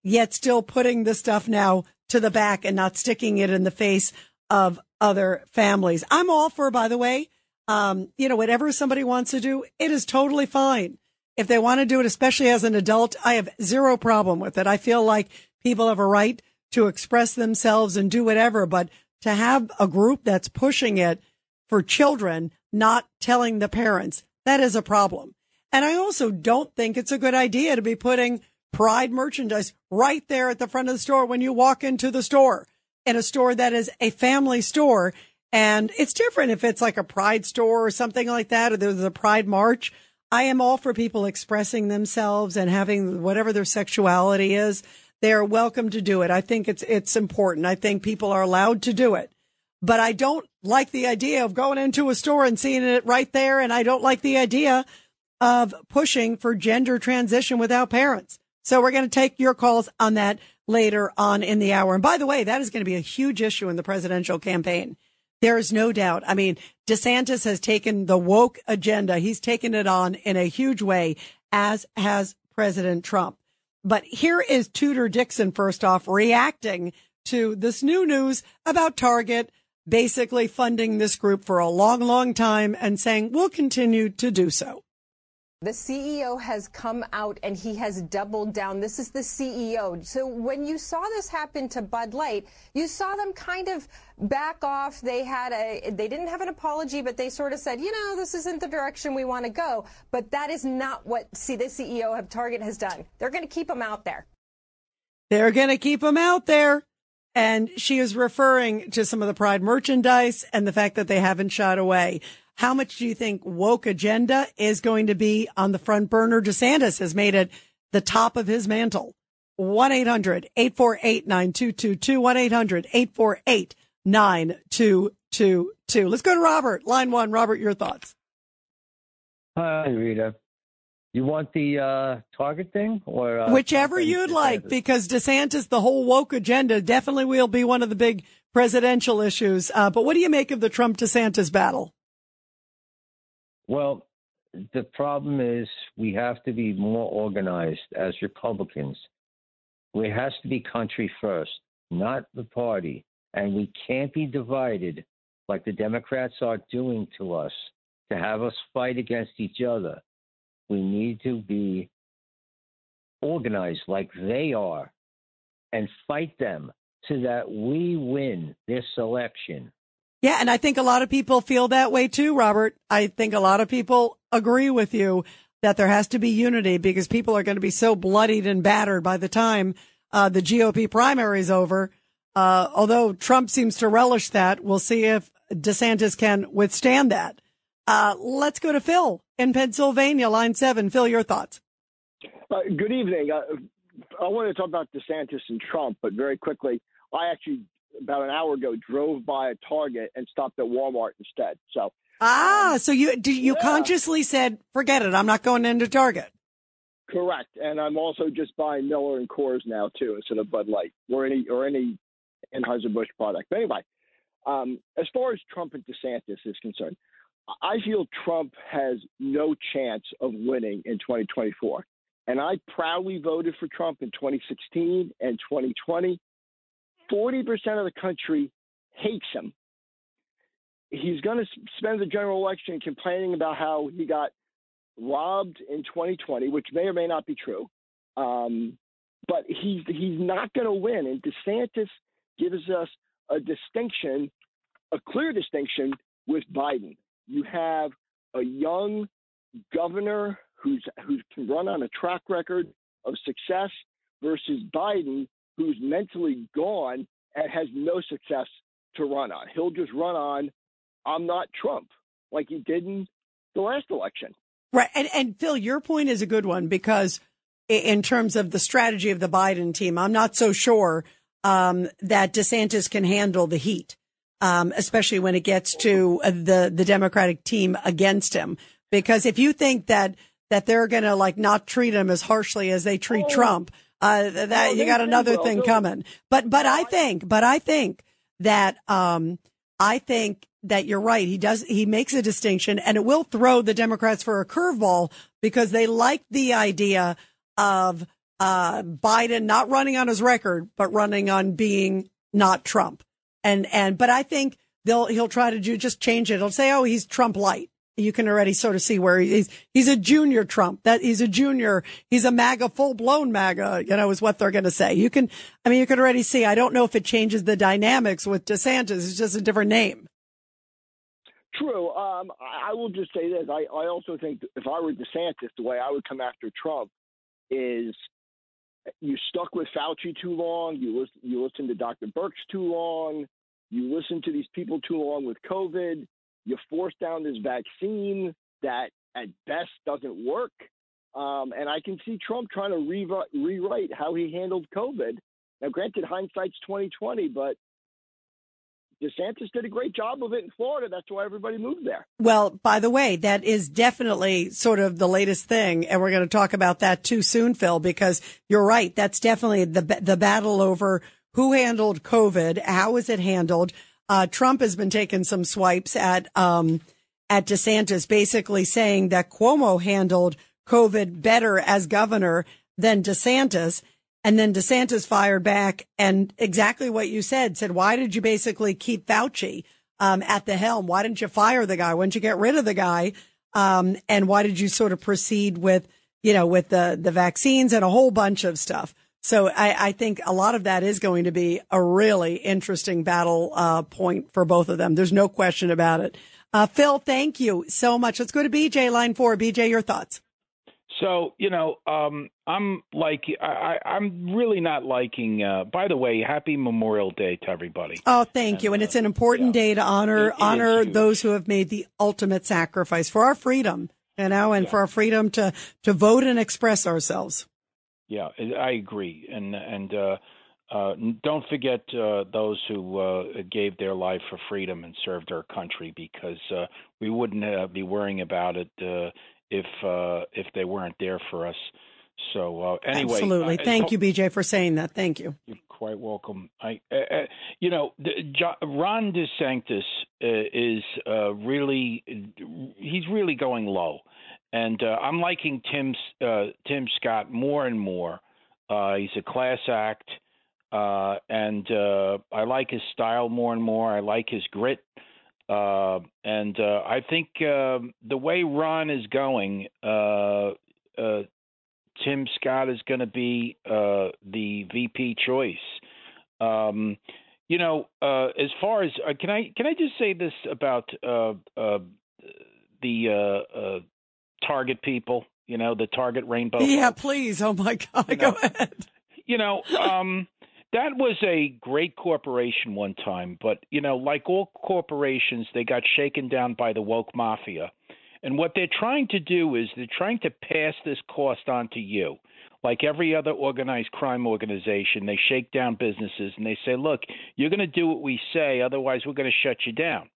yet still putting the stuff now to the back and not sticking it in the face of other families. I'm all for, by the way, um, you know, whatever somebody wants to do, it is totally fine. If they want to do it, especially as an adult, I have zero problem with it. I feel like people have a right to express themselves and do whatever, but to have a group that's pushing it for children, not telling the parents, that is a problem. And I also don't think it's a good idea to be putting pride merchandise right there at the front of the store when you walk into the store in a store that is a family store. And it's different if it's like a pride store or something like that, or there's a pride march. I am all for people expressing themselves and having whatever their sexuality is. They are welcome to do it. I think it's, it's important. I think people are allowed to do it, but I don't like the idea of going into a store and seeing it right there. And I don't like the idea of pushing for gender transition without parents. So we're going to take your calls on that later on in the hour. And by the way, that is going to be a huge issue in the presidential campaign. There is no doubt. I mean, DeSantis has taken the woke agenda. He's taken it on in a huge way, as has President Trump. But here is Tudor Dixon first off reacting to this new news about Target basically funding this group for a long, long time and saying we'll continue to do so. The CEO has come out and he has doubled down. This is the CEO. So when you saw this happen to Bud Light, you saw them kind of back off. They had a, they didn't have an apology, but they sort of said, you know, this isn't the direction we want to go. But that is not what see, the CEO of Target has done. They're going to keep them out there. They're going to keep them out there. And she is referring to some of the Pride merchandise and the fact that they haven't shot away. How much do you think woke agenda is going to be on the front burner? DeSantis has made it the top of his mantle. 1-800-848-9222, 1-800-848-9222. Let's go to Robert. Line one. Robert, your thoughts. Hi, Rita. You want the uh, Target thing or uh, Whichever you'd like, because DeSantis, the whole woke agenda definitely will be one of the big presidential issues. Uh, but what do you make of the Trump DeSantis battle? Well, the problem is we have to be more organized as Republicans. It has to be country first, not the party. And we can't be divided like the Democrats are doing to us to have us fight against each other. We need to be organized like they are and fight them so that we win this election. Yeah, and I think a lot of people feel that way too, Robert. I think a lot of people agree with you that there has to be unity because people are going to be so bloodied and battered by the time uh, the GOP primary is over. Uh, although Trump seems to relish that, we'll see if DeSantis can withstand that. Uh, let's go to Phil in Pennsylvania, line seven. Phil, your thoughts. Uh, good evening. Uh, I wanted to talk about DeSantis and Trump, but very quickly, I actually about an hour ago drove by a Target and stopped at Walmart instead. So ah, so you did you yeah. consciously said, "Forget it, I'm not going into Target." Correct, and I'm also just buying Miller and Coors now too, instead of Bud Light or any or any Anheuser Busch product. But anyway, um, as far as Trump and DeSantis is concerned, I feel Trump has no chance of winning in 2024. And I proudly voted for Trump in 2016 and 2020. 40% of the country hates him. He's going to spend the general election complaining about how he got robbed in 2020, which may or may not be true. Um, but he's he's not going to win. And DeSantis gives us a distinction, a clear distinction with Biden. You have a young governor who's who can run on a track record of success versus Biden, who's mentally gone and has no success to run on. He'll just run on, I'm not Trump, like he did in the last election. Right. And, and Phil, your point is a good one because in terms of the strategy of the Biden team, I'm not so sure um, that DeSantis can handle the heat, um, especially when it gets to uh, the the Democratic team against him. Because if you think that that they're going to like not treat him as harshly as they treat Trump, uh, that Oh, you got another thing coming. But but I think but I think that um, I think that you're right. He does, he makes a distinction and it will throw the Democrats for a curveball because they like the idea of, uh, Biden not running on his record, but running on being not Trump. And, and, but I think they'll, he'll try to do, just change it. He'll say, oh, he's Trump light. You can already sort of see where he's, he's a junior Trump that he's a junior. He's a MAGA, full blown MAGA, you know, is what they're going to say. You can, I mean, you can already see, I don't know if it changes the dynamics with DeSantis. It's just a different name. True. Um, I will just say this. I, I also think if I were DeSantis, the way I would come after Trump is you stuck with Fauci too long. You listen, you to Dr. Birx too long. You listen to these people too long with COVID. You force down this vaccine that at best doesn't work. Um, and I can see Trump trying to rewrite, rewrite how he handled COVID. Now, granted, hindsight's twenty twenty, but DeSantis did a great job of it in Florida. That's why everybody moved there. Well, by the way, that is definitely sort of the latest thing, and we're going to talk about that too soon, Phil, because you're right. That's definitely the the battle over who handled COVID, how was it handled. Uh, Trump has been taking some swipes at um, at DeSantis, basically saying that Cuomo handled COVID better as governor than DeSantis. And then DeSantis fired back and exactly what you said, said, why did you basically keep Fauci um, at the helm? Why didn't you fire the guy? Why didn't you get rid of the guy? Um, and why did you sort of proceed with, you know, with the, the vaccines and a whole bunch of stuff? So I, I think a lot of that is going to be a really interesting battle uh, point for both of them. There's no question about it. Uh, Phil, thank you so much. Let's go to BJ line four. BJ, your thoughts? So you know, um, I'm like, I, I- I'm really not liking. Uh, by the way, Happy Memorial Day to everybody. Oh, thank you. And it's an important day to honor It- it honor those who have made the ultimate sacrifice for our freedom, you know, and for our freedom to to vote and express ourselves. Yeah, I I agree, and and uh, uh, don't forget uh, those who uh, gave their life for freedom and served our country, because uh, we wouldn't uh, be worrying about it uh, if uh, if they weren't there for us. So uh, anyway, Absolutely. I- Thank you, BJ, for saying that. Thank you. You're quite welcome. I, you know, the, jo- Ron DeSantis uh, is uh, really, he's really going low, and uh, I'm liking Tim uh, Tim Scott more and more. Uh, he's a class act, uh, and uh, I like his style more and more. I like his grit. Uh, and uh, I think uh, the way Ron is going, uh, uh, Tim Scott is going to be uh, the VP choice. Um, you know, uh, as far as uh, can I can I just say this about uh, uh, the uh, uh, Target people? You know, the Target Rainbow. Yeah, please. Oh my God. Go ahead. You know, um, that was a great corporation one time, but you know, like all corporations, they got shaken down by the woke mafia. And what they're trying to do is they're trying to pass this cost on to you. Like every other organized crime organization, they shake down businesses and they say, "Look, you're going to do what we say, otherwise we're going to shut you down.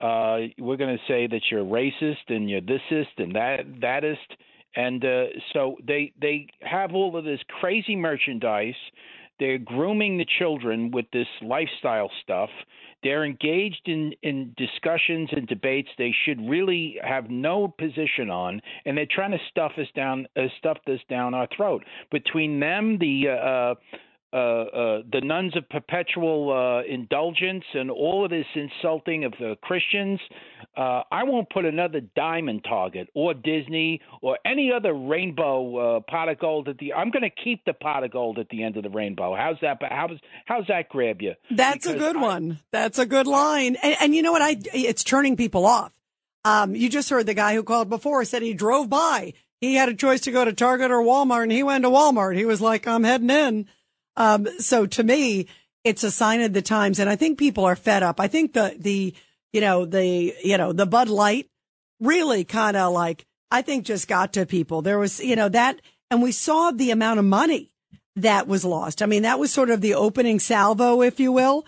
Uh, we're going to say that you're racist and you're thisist and that thatist, and uh, so they they have all of this crazy merchandise. They're grooming the children with this lifestyle stuff. They're engaged in, in discussions and debates they should really have no position on, and they're trying to stuff us down, uh, stuff this down our throat. Between them, the uh, uh, uh, the nuns of perpetual uh, indulgence and all of this insulting of the Christians. Uh, I won't put another diamond target or Disney or any other rainbow uh, pot of gold at the. I'm going to keep the pot of gold at the end of the rainbow. How's that? How's how's that grab you? That's a good one. That's a good line. And, and you know what? I it's turning people off. Um, you just heard the guy who called before said he drove by. He had a choice to go to Target or Walmart, and he went to Walmart. He was like, "I'm heading in." Um, so to me, it's a sign of the times. And I think people are fed up. I think the, the, you know, the, you know, the Bud Light really kind of like, I think just got to people. There was, you know, that, and we saw the amount of money that was lost. I mean, that was sort of the opening salvo, if you will.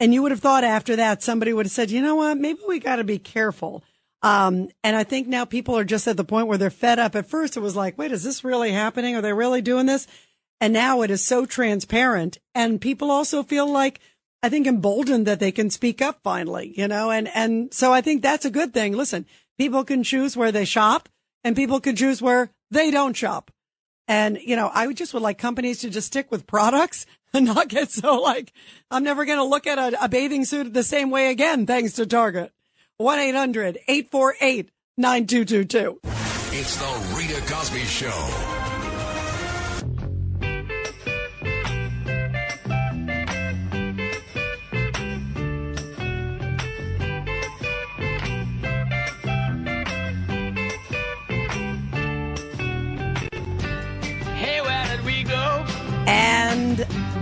And you would have thought after that, somebody would have said, you know what, maybe we got to be careful. Um, and I think now people are just at the point where they're fed up. At first, it was like, wait, is this really happening? Are they really doing this? And now it is so transparent and people also feel like, I think emboldened that they can speak up finally, you know, and, and so I think that's a good thing. Listen, people can choose where they shop and people can choose where they don't shop. And, you know, I just would like companies to just stick with products and not get so like, I'm never going to look at a, a bathing suit the same way again, thanks to Target. 1-800-848-9222. It's the Rita Cosby Show.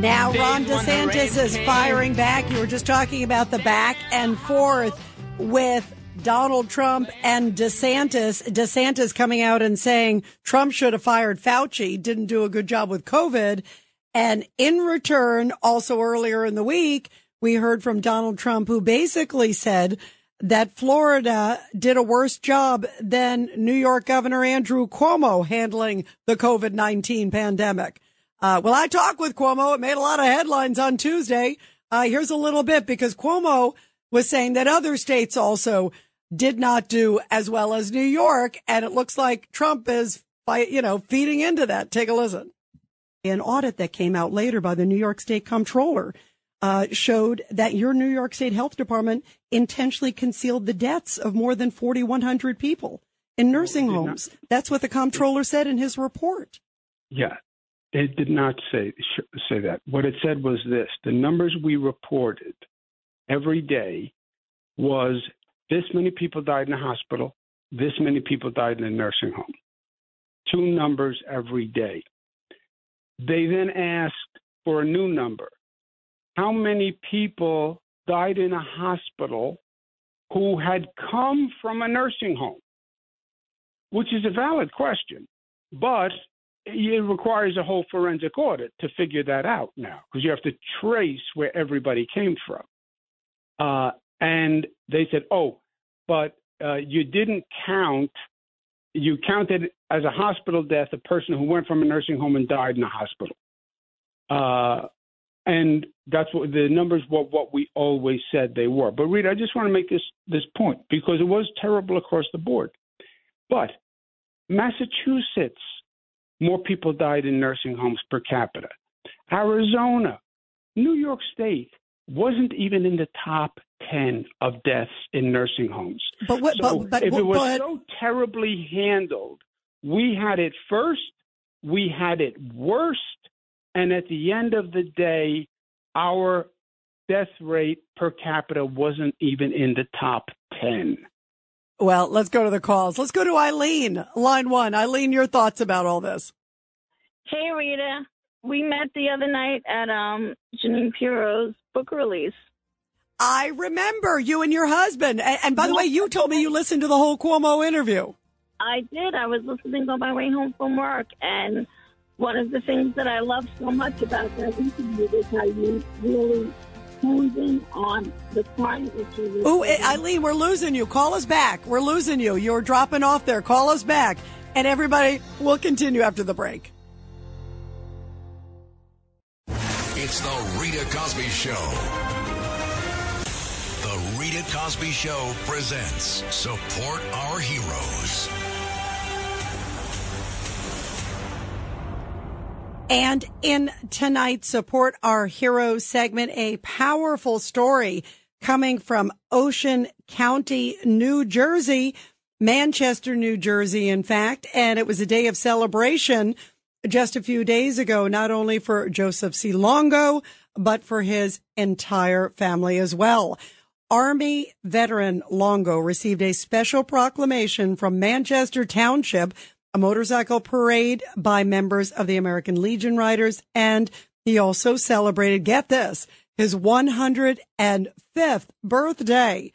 Now Ron DeSantis is firing back. You were just talking about the back and forth with Donald Trump and DeSantis. DeSantis coming out and saying Trump should have fired Fauci, didn't do a good job with COVID. And in return, also earlier in the week, we heard from Donald Trump, who basically said that Florida did a worse job than New York Governor Andrew Cuomo handling the COVID 19 pandemic. Uh, well, I talked with Cuomo. It made a lot of headlines on Tuesday. Uh, here's a little bit because Cuomo was saying that other states also did not do as well as New York. And it looks like Trump is, by, you know, feeding into that. Take a listen. An audit that came out later by the New York State Comptroller uh, showed that your New York State Health Department intentionally concealed the deaths of more than 4,100 people in nursing homes. That's what the comptroller said in his report. Yeah, it did not say say that. What it said was this: the numbers we reported every day was this many people died in the hospital, this many people died in the nursing home. Two numbers every day. They then asked for a new number. How many people died in a hospital who had come from a nursing home? Which is a valid question, but it requires a whole forensic audit to figure that out now because you have to trace where everybody came from. Uh, and they said, oh, but uh, you didn't count, you counted as a hospital death a person who went from a nursing home and died in a hospital. Uh, and that's what the numbers were what we always said they were. But Rita, I just want to make this this point because it was terrible across the board. But Massachusetts, more people died in nursing homes per capita. Arizona, New York State wasn't even in the top 10 of deaths in nursing homes. But what, so but, but, if it was but- so terribly handled, we had it first, we had it worst, and at the end of the day, our death rate per capita wasn't even in the top 10. Well, let's go to the calls. Let's go to Eileen, line one. Eileen, your thoughts about all this? Hey Rita, we met the other night at um Jeanine Pirro's book release. I remember you and your husband. And, and by the way, you told me you listened to the whole Cuomo interview. I did. I was listening on my way home from work, and one of the things that I love so much about that interview is how you really honed on the crime issue. Ooh, eh, Eileen, we're losing you. Call us back. We're losing you. You're dropping off there. Call us back. And everybody, we'll continue after the break. It's the Rita Cosby Show. The Rita Cosby Show presents Support Our Heroes. And in tonight's Support Our Heroes segment, a powerful story coming from Ocean County, New Jersey, Manchester, New Jersey, in fact. And it was a day of celebration just a few days ago, not only for Joseph C. Longo, but for his entire family as well. Army veteran Longo received a special proclamation from Manchester Township, a motorcycle parade by members of the American Legion Riders, and he also celebrated, get this, his 105th birthday.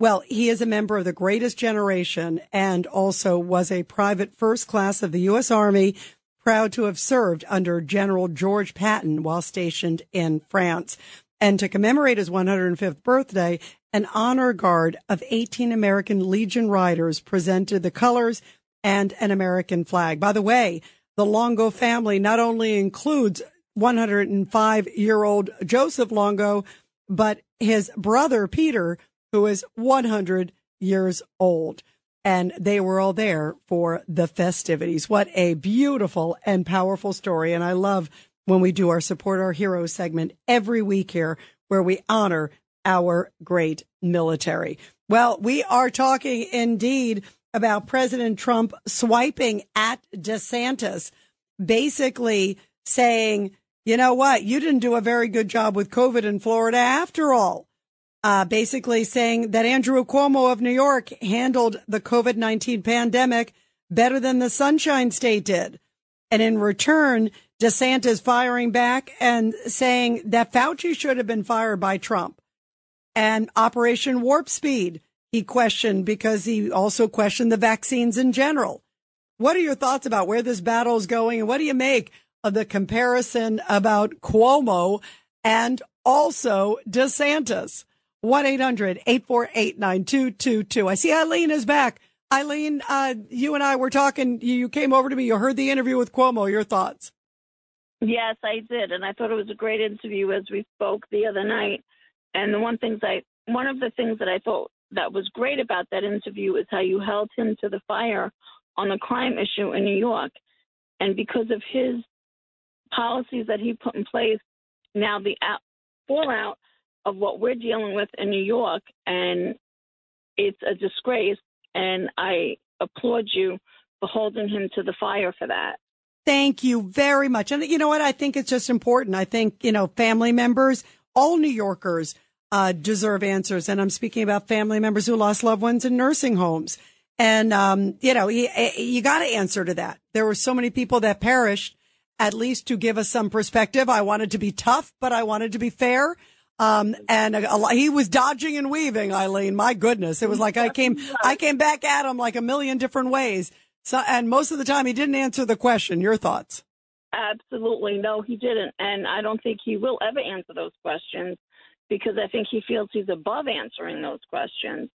Well, he is a member of the greatest generation and also was a private first class of the U.S. Army, proud to have served under General George Patton while stationed in France. And to commemorate his 105th birthday, an honor guard of 18 American Legion Riders presented the colors and an American flag. By the way, the Longo family not only includes 105 year old Joseph Longo, but his brother Peter, who is 100 years old. And they were all there for the festivities. What a beautiful and powerful story. And I love when we do our support our heroes segment every week here where we honor our great military. Well, we are talking indeed about President Trump swiping at DeSantis, basically saying, you know what? You didn't do a very good job with COVID in Florida after all. Uh, basically saying that Andrew Cuomo of New York handled the COVID 19 pandemic better than the Sunshine State did. And in return, DeSantis firing back and saying that Fauci should have been fired by Trump. And Operation Warp Speed, he questioned because he also questioned the vaccines in general. What are your thoughts about where this battle is going? And what do you make of the comparison about Cuomo and also DeSantis? 1 800 848 9222. I see Eileen is back. Eileen, uh, you and I were talking. You came over to me. You heard the interview with Cuomo. Your thoughts? Yes, I did, and I thought it was a great interview as we spoke the other night. And the one things I, one of the things that I thought that was great about that interview is how you held him to the fire on the crime issue in New York, and because of his policies that he put in place, now the out, fallout of what we're dealing with in New York, and it's a disgrace. And I applaud you for holding him to the fire for that. Thank you very much. And you know what? I think it's just important. I think, you know, family members, all New Yorkers, uh, deserve answers. And I'm speaking about family members who lost loved ones in nursing homes. And, um, you know, you, you got to answer to that. There were so many people that perished, at least to give us some perspective. I wanted to be tough, but I wanted to be fair. Um, and a, a, he was dodging and weaving, Eileen. My goodness. It was like I came, I came back at him like a million different ways. So, and most of the time he didn't answer the question. Your thoughts? Absolutely. No, he didn't. And I don't think he will ever answer those questions because I think he feels he's above answering those questions.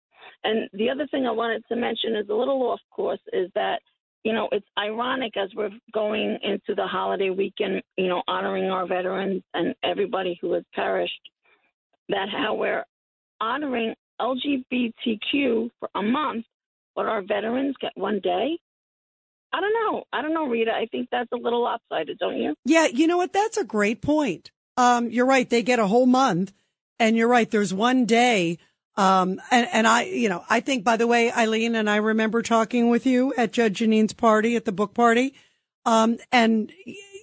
And the other thing I wanted to mention is a little off course is that, you know, it's ironic as we're going into the holiday weekend, you know, honoring our veterans and everybody who has perished that how we're honoring LGBTQ for a month, but our veterans get one day. I don't know. I don't know, Rita. I think that's a little lopsided, don't you? Yeah, you know what? That's a great point. Um, you're right. They get a whole month, and you're right. There's one day. Um, and, and I, you know, I think, by the way, Eileen, and I remember talking with you at Judge Jeanine's party at the book party. Um, and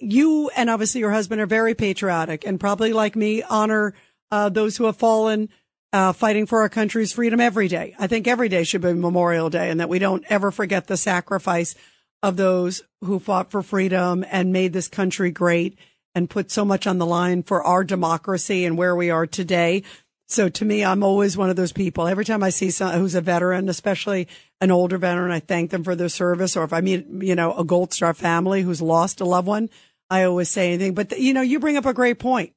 you and obviously your husband are very patriotic and probably like me honor uh, those who have fallen uh, fighting for our country's freedom every day. I think every day should be Memorial Day and that we don't ever forget the sacrifice of those who fought for freedom and made this country great and put so much on the line for our democracy and where we are today. So to me, I'm always one of those people. Every time I see someone who's a veteran, especially an older veteran, I thank them for their service. Or if I meet, you know, a Gold Star family who's lost a loved one, I always say anything. But, you know, you bring up a great point.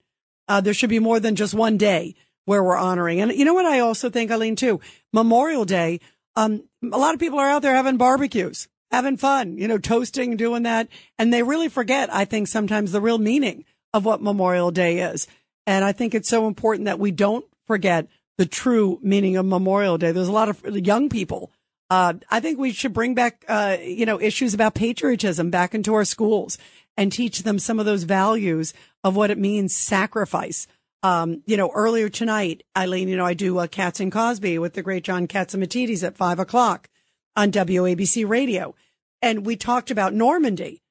Uh, there should be more than just one day where we're honoring. And you know what I also think, Eileen, too? Memorial Day. Um, a lot of people are out there having barbecues. Having fun, you know, toasting, doing that. And they really forget, I think, sometimes the real meaning of what Memorial Day is. And I think it's so important that we don't forget the true meaning of Memorial Day. There's a lot of young people. Uh, I think we should bring back, uh, you know, issues about patriotism back into our schools and teach them some of those values of what it means sacrifice. Um, you know, earlier tonight, Eileen, you know, I do uh, Cats and Cosby with the great John Catsimatidis at five o'clock on WABC radio. And we talked about Normandy.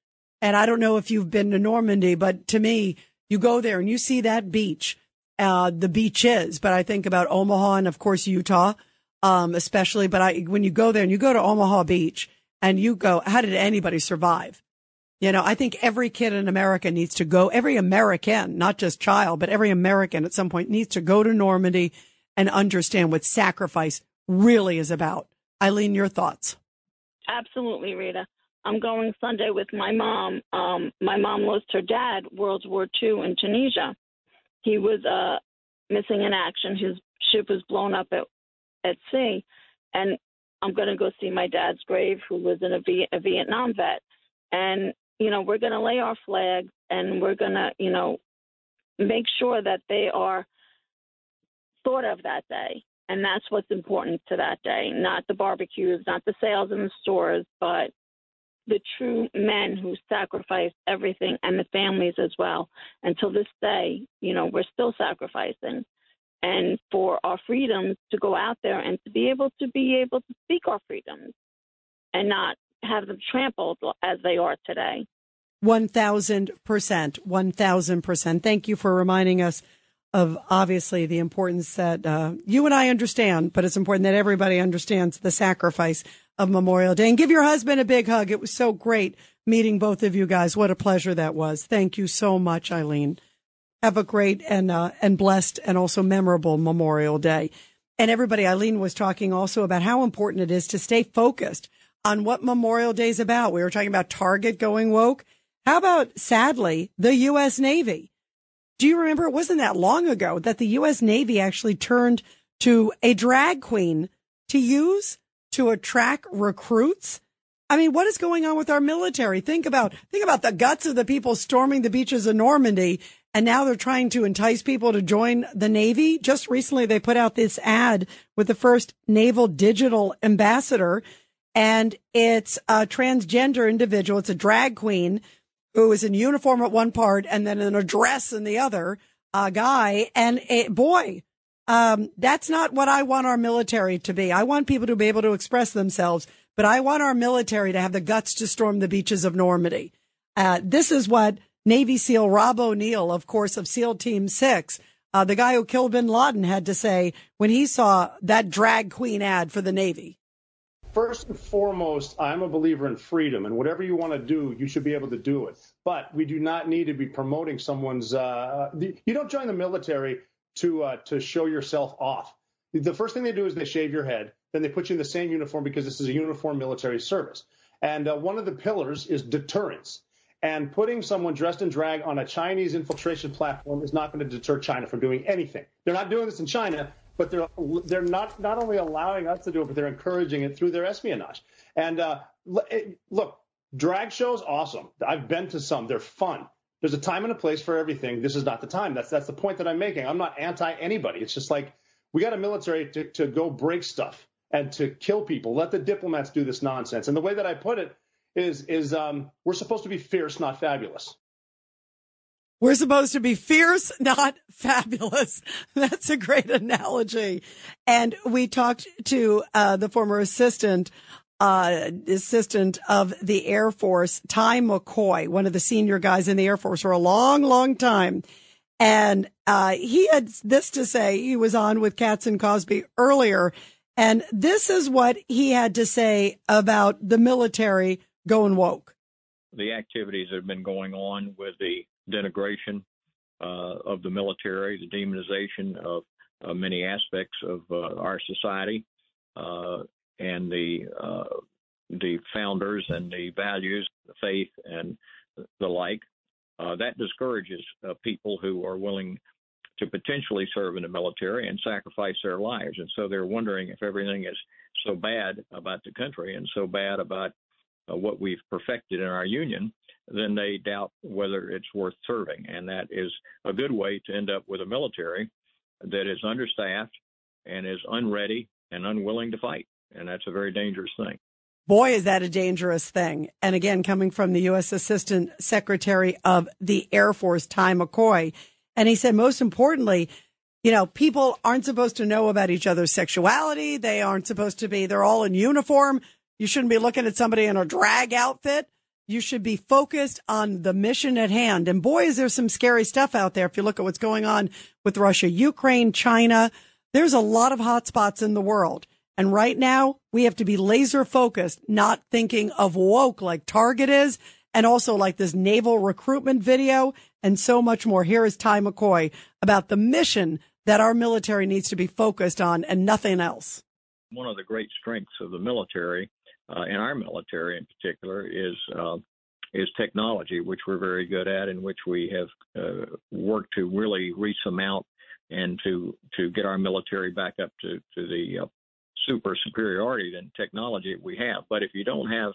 And I don't know if you've been to Normandy, but to me, you go there and you see that beach, uh, the beach is, but I think about Omaha and of course Utah, um, especially. But I, when you go there and you go to Omaha Beach and you go, how did anybody survive? You know, I think every kid in America needs to go, every American, not just child, but every American at some point needs to go to Normandy and understand what sacrifice really is about. Eileen, your thoughts? Absolutely, Rita. I'm going Sunday with my mom. Um, my mom lost her dad World War II in Tunisia. He was uh, missing in action. His ship was blown up at at sea, and I'm going to go see my dad's grave, who was in a, v- a Vietnam vet. And you know, we're going to lay our flags, and we're going to, you know, make sure that they are thought of that day. And that's what's important to that day, not the barbecues, not the sales in the stores, but the true men who sacrificed everything and the families as well. Until this day, you know, we're still sacrificing. And for our freedoms to go out there and to be able to be able to speak our freedoms and not have them trampled as they are today. 1000%. 1000%. Thank you for reminding us of obviously the importance that uh, you and I understand, but it's important that everybody understands the sacrifice of Memorial Day. And give your husband a big hug. It was so great meeting both of you guys. What a pleasure that was. Thank you so much, Eileen. Have a great and uh, and blessed and also memorable Memorial Day. And everybody, Eileen was talking also about how important it is to stay focused on what Memorial Day is about. We were talking about Target going woke. How about, sadly, the U.S. Navy? Do you remember? It wasn't that long ago that the U.S. Navy actually turned to a drag queen to use to attract recruits. I mean, what is going on with our military? Think about, think about the guts of the people storming the beaches of Normandy. And now they're trying to entice people to join the Navy. Just recently, they put out this ad with the first naval digital ambassador and it's a transgender individual. It's a drag queen who is in uniform at one part and then in a dress in the other uh, guy. And it, boy, um, that's not what I want our military to be. I want people to be able to express themselves, but I want our military to have the guts to storm the beaches of Normandy. Uh, this is what Navy SEAL Rob O'Neill, of course, of SEAL Team Six, uh, the guy who killed bin Laden, had to say when he saw that drag queen ad for the Navy first and foremost, I'm a believer in freedom, and whatever you want to do, you should be able to do it. But we do not need to be promoting someone's. Uh, you don't join the military to uh, to show yourself off. The first thing they do is they shave your head, then they put you in the same uniform because this is a uniform military service. And uh, one of the pillars is deterrence. And putting someone dressed in drag on a Chinese infiltration platform is not going to deter China from doing anything. They're not doing this in China but they're they're not not only allowing us to do it, but they're encouraging it through their espionage. And uh, look, drag shows awesome. I've been to some. They're fun. There's a time and a place for everything. This is not the time. That's that's the point that I'm making. I'm not anti anybody. It's just like we got a military to, to go break stuff and to kill people. Let the diplomats do this nonsense. And the way that I put it is is um, we're supposed to be fierce, not fabulous. We're supposed to be fierce, not fabulous. That's a great analogy. And we talked to uh, the former assistant uh, assistant of the Air Force, Ty McCoy, one of the senior guys in the Air Force for a long, long time. And uh, he had this to say. He was on with Cats and Cosby earlier. And this is what he had to say about the military going woke. The activities that have been going on with the denigration uh, of the military, the demonization of uh, many aspects of uh, our society, uh, and the uh, the founders and the values, the faith, and the like. Uh, that discourages people who are willing to potentially serve in the military and sacrifice their lives. And so they're wondering if everything is so bad about the country and so bad about what we've perfected in our union, then they doubt whether it's worth serving. And that is a good way to end up with a military that is understaffed and is unready and unwilling to fight. And that's a very dangerous thing. Boy, is that a dangerous thing. And again, coming from the U.S. Assistant Secretary of the Air Force, Ty McCoy. And he said, most importantly, you know, people aren't supposed to know about each other's sexuality. They aren't supposed to be, they're all in uniform. You shouldn't be looking at somebody in a drag outfit. You should be focused on the mission at hand. And boy, is there some scary stuff out there. If you look at what's going on with Russia, Ukraine, China, there's a lot of hot spots in the world. And right now we have to be laser focused, not thinking of woke like Target is and also like this naval recruitment video and so much more. Here is Ty McCoy about the mission that our military needs to be focused on and nothing else. One of the great strengths of the military, uh, and our military in particular, is uh, is technology, which we're very good at, and which we have uh, worked to really them and to to get our military back up to to the uh, super superiority than technology we have. But if you don't have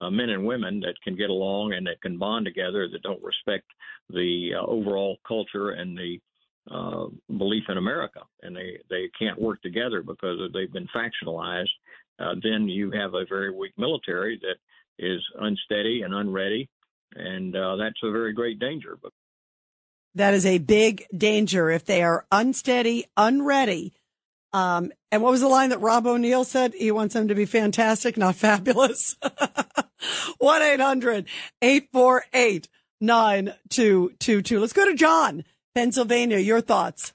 uh, men and women that can get along and that can bond together, that don't respect the uh, overall culture and the belief in America, and they they can't work together because they've been factionalized, uh, then you have a very weak military that is unsteady and unready, and uh, that's a very great danger. That is a big danger if they are unsteady, unready. Um, and what was the line that Rob O'Neill said? He wants them to be fantastic, not fabulous. 1 800 848 9222. Let's go to John, Pennsylvania. Your thoughts.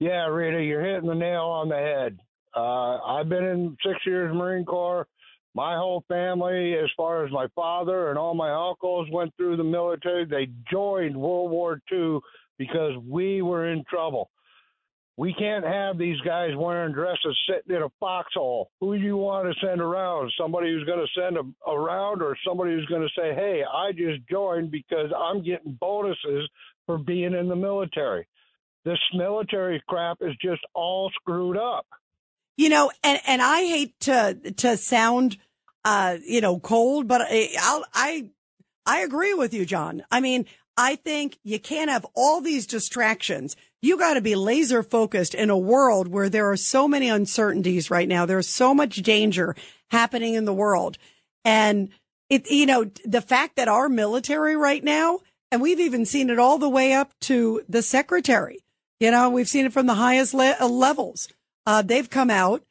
Yeah, Rita, you're hitting the nail on the head. Uh, I've been in six years Marine Corps. My whole family, as far as my father and all my uncles, went through the military. They joined World War II because we were in trouble. We can't have these guys wearing dresses sitting in a foxhole. Who do you want to send around? Somebody who's going to send a, around or somebody who's going to say, hey, I just joined because I'm getting bonuses for being in the military. This military crap is just all screwed up. You know, and, and I hate to, to sound, uh, you know, cold, but I, I'll, I, I agree with you, John. I mean, I think you can't have all these distractions. You got to be laser focused in a world where there are so many uncertainties right now. There's so much danger happening in the world. And it, you know, the fact that our military right now, and we've even seen it all the way up to the secretary, you know, we've seen it from the highest le- uh, levels. Uh, they've come out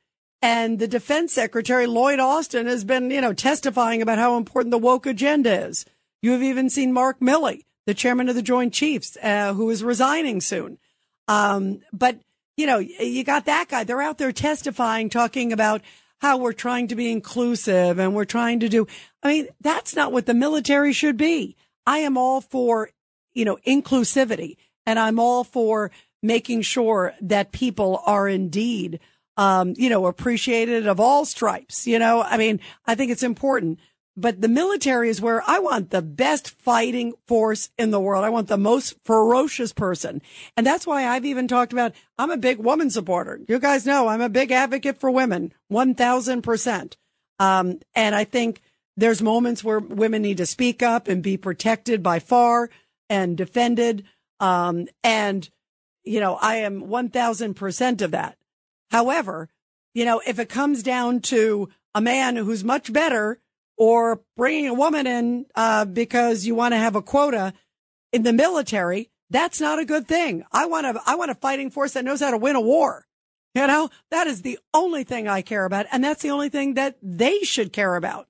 and the defense secretary, Lloyd Austin, has been, you know, testifying about how important the woke agenda is. You have even seen Mark Milley, the chairman of the Joint Chiefs, uh, who is resigning soon. Um, but, you know, you got that guy. They're out there testifying, talking about how we're trying to be inclusive and we're trying to do. I mean, that's not what the military should be. I am all for, you know, inclusivity and I'm all for making sure that people are indeed, um, you know, appreciated of all stripes. You know, I mean, I think it's important. But the military is where I want the best fighting force in the world. I want the most ferocious person. And that's why I've even talked about, I'm a big woman supporter. You guys know I'm a big advocate for women, 1000%. Um, and I think there's moments where women need to speak up and be protected by far and defended. Um, and, you know, I am 1000% of that. However, you know, if it comes down to a man who's much better or bringing a woman in uh, because you want to have a quota in the military, that's not a good thing. I want a I want a fighting force that knows how to win a war. You know, that is the only thing I care about, and that's the only thing that they should care about.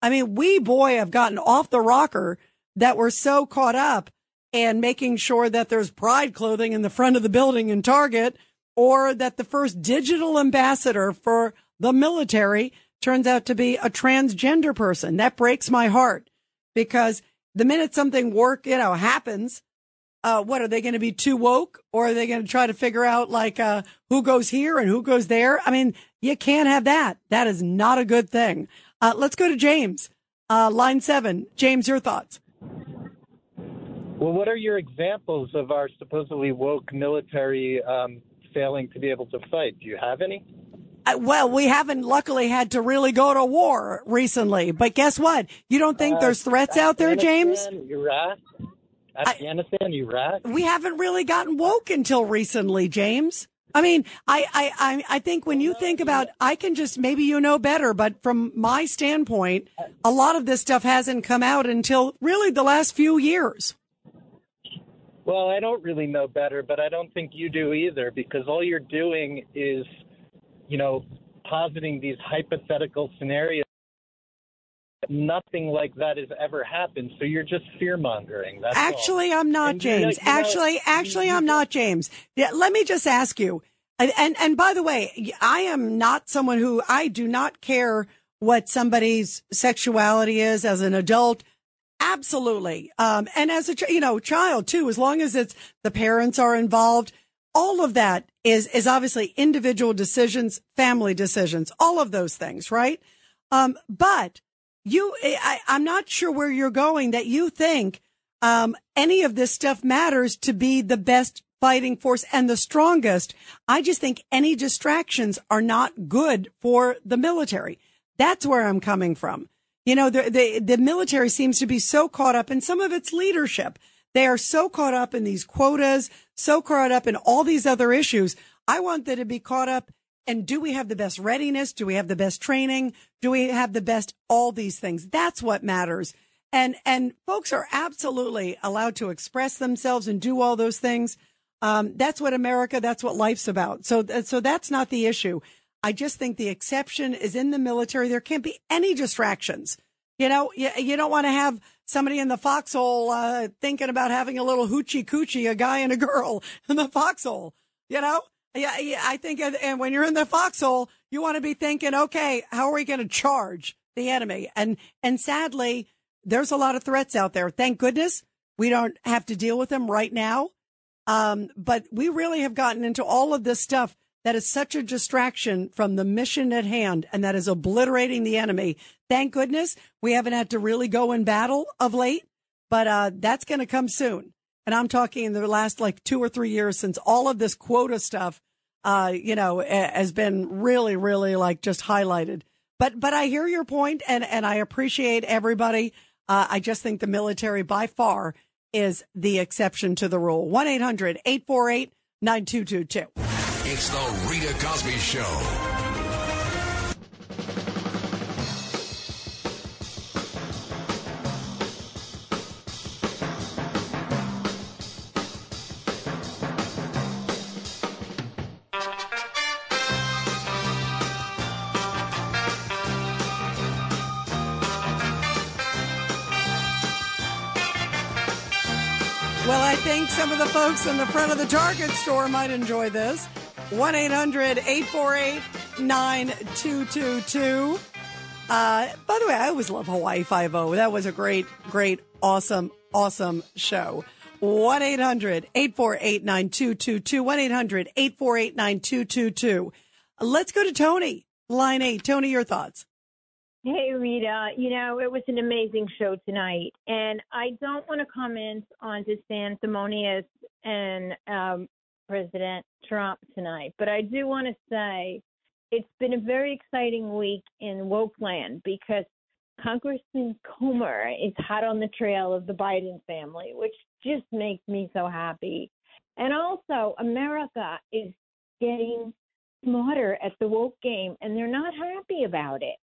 I mean, we boy have gotten off the rocker that we're so caught up in making sure that there's pride clothing in the front of the building in Target, or that the first digital ambassador for the military turns out to be a transgender person. That breaks my heart because the minute something work, you know, happens, uh, what are they going to be too woke or are they going to try to figure out like, uh, who goes here and who goes there? I mean, you can't have that. That is not a good thing. Uh, let's go to James, uh, line seven. James, your thoughts. Well, what are your examples of our supposedly woke military um, failing to be able to fight? Do you have any? Uh, well, we haven't luckily had to really go to war recently, but guess what? You don't think Uh, there's threats out there, James? Iraq, Afghanistan, Iraq. We haven't really gotten woke until recently, James. I mean, I, I, I, I think when you think about, I can just, maybe you know better, but from my standpoint, a lot of this stuff hasn't come out until really the last few years. Well, I don't really know better, but I don't think you do either because all you're doing is, you know, positing these hypothetical scenarios. Nothing like that has ever happened, so you're just fear mongering. That's all. Actually, I'm not And James. you know- actually, actually, I'm not James. Yeah, let me just ask you. And, and and by the way, I am not someone who I do not care what somebody's sexuality is as an adult. Absolutely. Um, and as a you know child too, as long as it's the parents are involved, all of that is is obviously individual decisions, family decisions, all of those things, right? Um, but you, I, I'm not sure where you're going that you think um, any of this stuff matters to be the best fighting force and the strongest. I just think any distractions are not good for the military. That's where I'm coming from. You know, the, the, the military seems to be so caught up in some of its leadership. They are so caught up in these quotas, so caught up in all these other issues. I want them to be caught up and do we have the best readiness? Do we have the best training? Do we have the best all these things? That's what matters. And and folks are absolutely allowed to express themselves and do all those things. Um, that's what America. That's what life's about. So so that's not the issue. I just think the exception is in the military. There can't be any distractions. You know, you, you don't want to have somebody in the foxhole uh, thinking about having a little hoochie coochie, a guy and a girl in the foxhole. You know, yeah, yeah I think, and when you're in the foxhole, you want to be thinking, okay, how are we going to charge the enemy? And and sadly, there's a lot of threats out there. Thank goodness we don't have to deal with them right now. Um, but we really have gotten into all of this stuff that is such a distraction from the mission at hand and that is obliterating the enemy. Thank goodness we haven't had to really go in battle of late, but uh, that's going to come soon. And I'm talking in the last like two or three years since all of this quota stuff, uh, you know, has been really, really like just highlighted. But but I hear your point and and I appreciate everybody. Uh, I just think the military by far is the exception to the rule. 1 800 848 9222. It's the Rita Cosby Show. Well, I think some of the folks in the front of the Target store might enjoy this. 1 800 848 9222. Uh, By the way, I always love Hawaii 5 That was a great, great, awesome, awesome show. 1 800 848 9222. 1 800 848 9222. Let's go to Tony. Line 8. Tony, your thoughts. Hey, Rita. You know, it was an amazing show tonight. And I don't want to comment on DeSanctimonious and um, President Trump tonight, but I do want to say it's been a very exciting week in woke land because Congressman Comer is hot on the trail of the Biden family, which just makes me so happy. And also, America is getting smarter at the woke game, and they're not happy about it.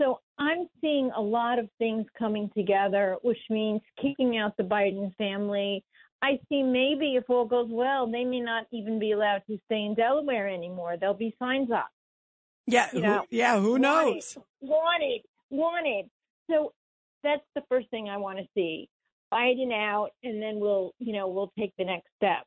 So I'm seeing a lot of things coming together, which means kicking out the Biden family. I see maybe if all goes well, they may not even be allowed to stay in Delaware anymore. There'll be signs up. Yeah, You who- know, yeah, who knows? Wanted, wanted. So that's the first thing I want to see. Biden out, and then we'll, you know, we'll take the next step.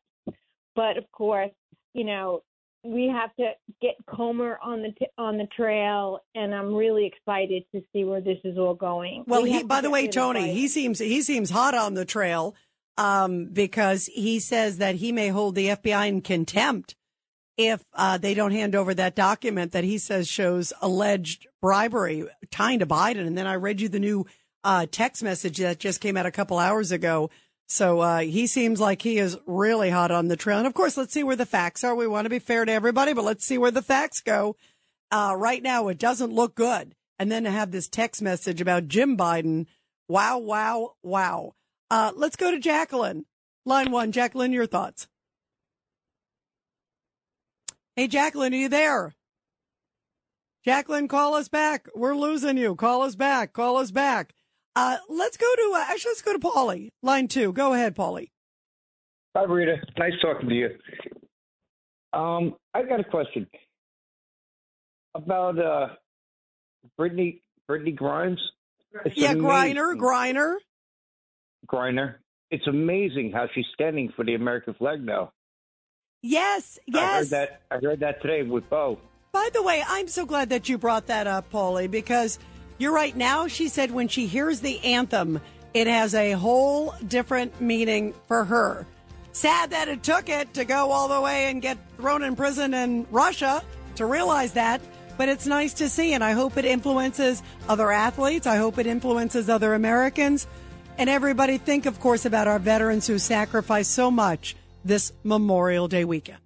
But of course, you know, we have to get Comer on the t- on the trail, and I'm really excited to see where this is all going. Well, We he, by the way, Tony, he seems he seems hot on the trail um, because he says that he may hold the FBI in contempt if uh, they don't hand over that document that he says shows alleged bribery tying to Biden. And then I read you the new uh, text message that just came out a couple hours ago. So uh, he seems like he is really hot on the trail. And of course, let's see where the facts are. We want to be fair to everybody, but let's see where the facts go. uh, right now it doesn't look good. And then to have this text message about Jim Biden. Wow, wow, wow. Uh, let's go to Jacqueline. Line one. Jacqueline, your thoughts. Hey, Jacqueline, are you there? Jacqueline, call us back. We're losing you. Call us back. Call us back. Uh, let's go to, uh, actually, let's go to Paulie. Line two. Go ahead, Paulie. Hi, Rita. Nice talking to you. Um, I got a question about uh, Brittney Brittney Grimes. It's yeah. Griner, Griner. Griner. It's amazing how she's standing for the American flag now. Yes, yes. I heard that. I heard that today with Bo. By the way, I'm so glad that you brought that up, Paulie, because you're right. Now, she said when she hears the anthem, it has a whole different meaning for her. Sad that it took it to go all the way and get thrown in prison in Russia to realize that, but it's nice to see, and I hope it influences other athletes. I hope it influences other Americans. And everybody think, of course, about our veterans who sacrificed so much this Memorial Day weekend.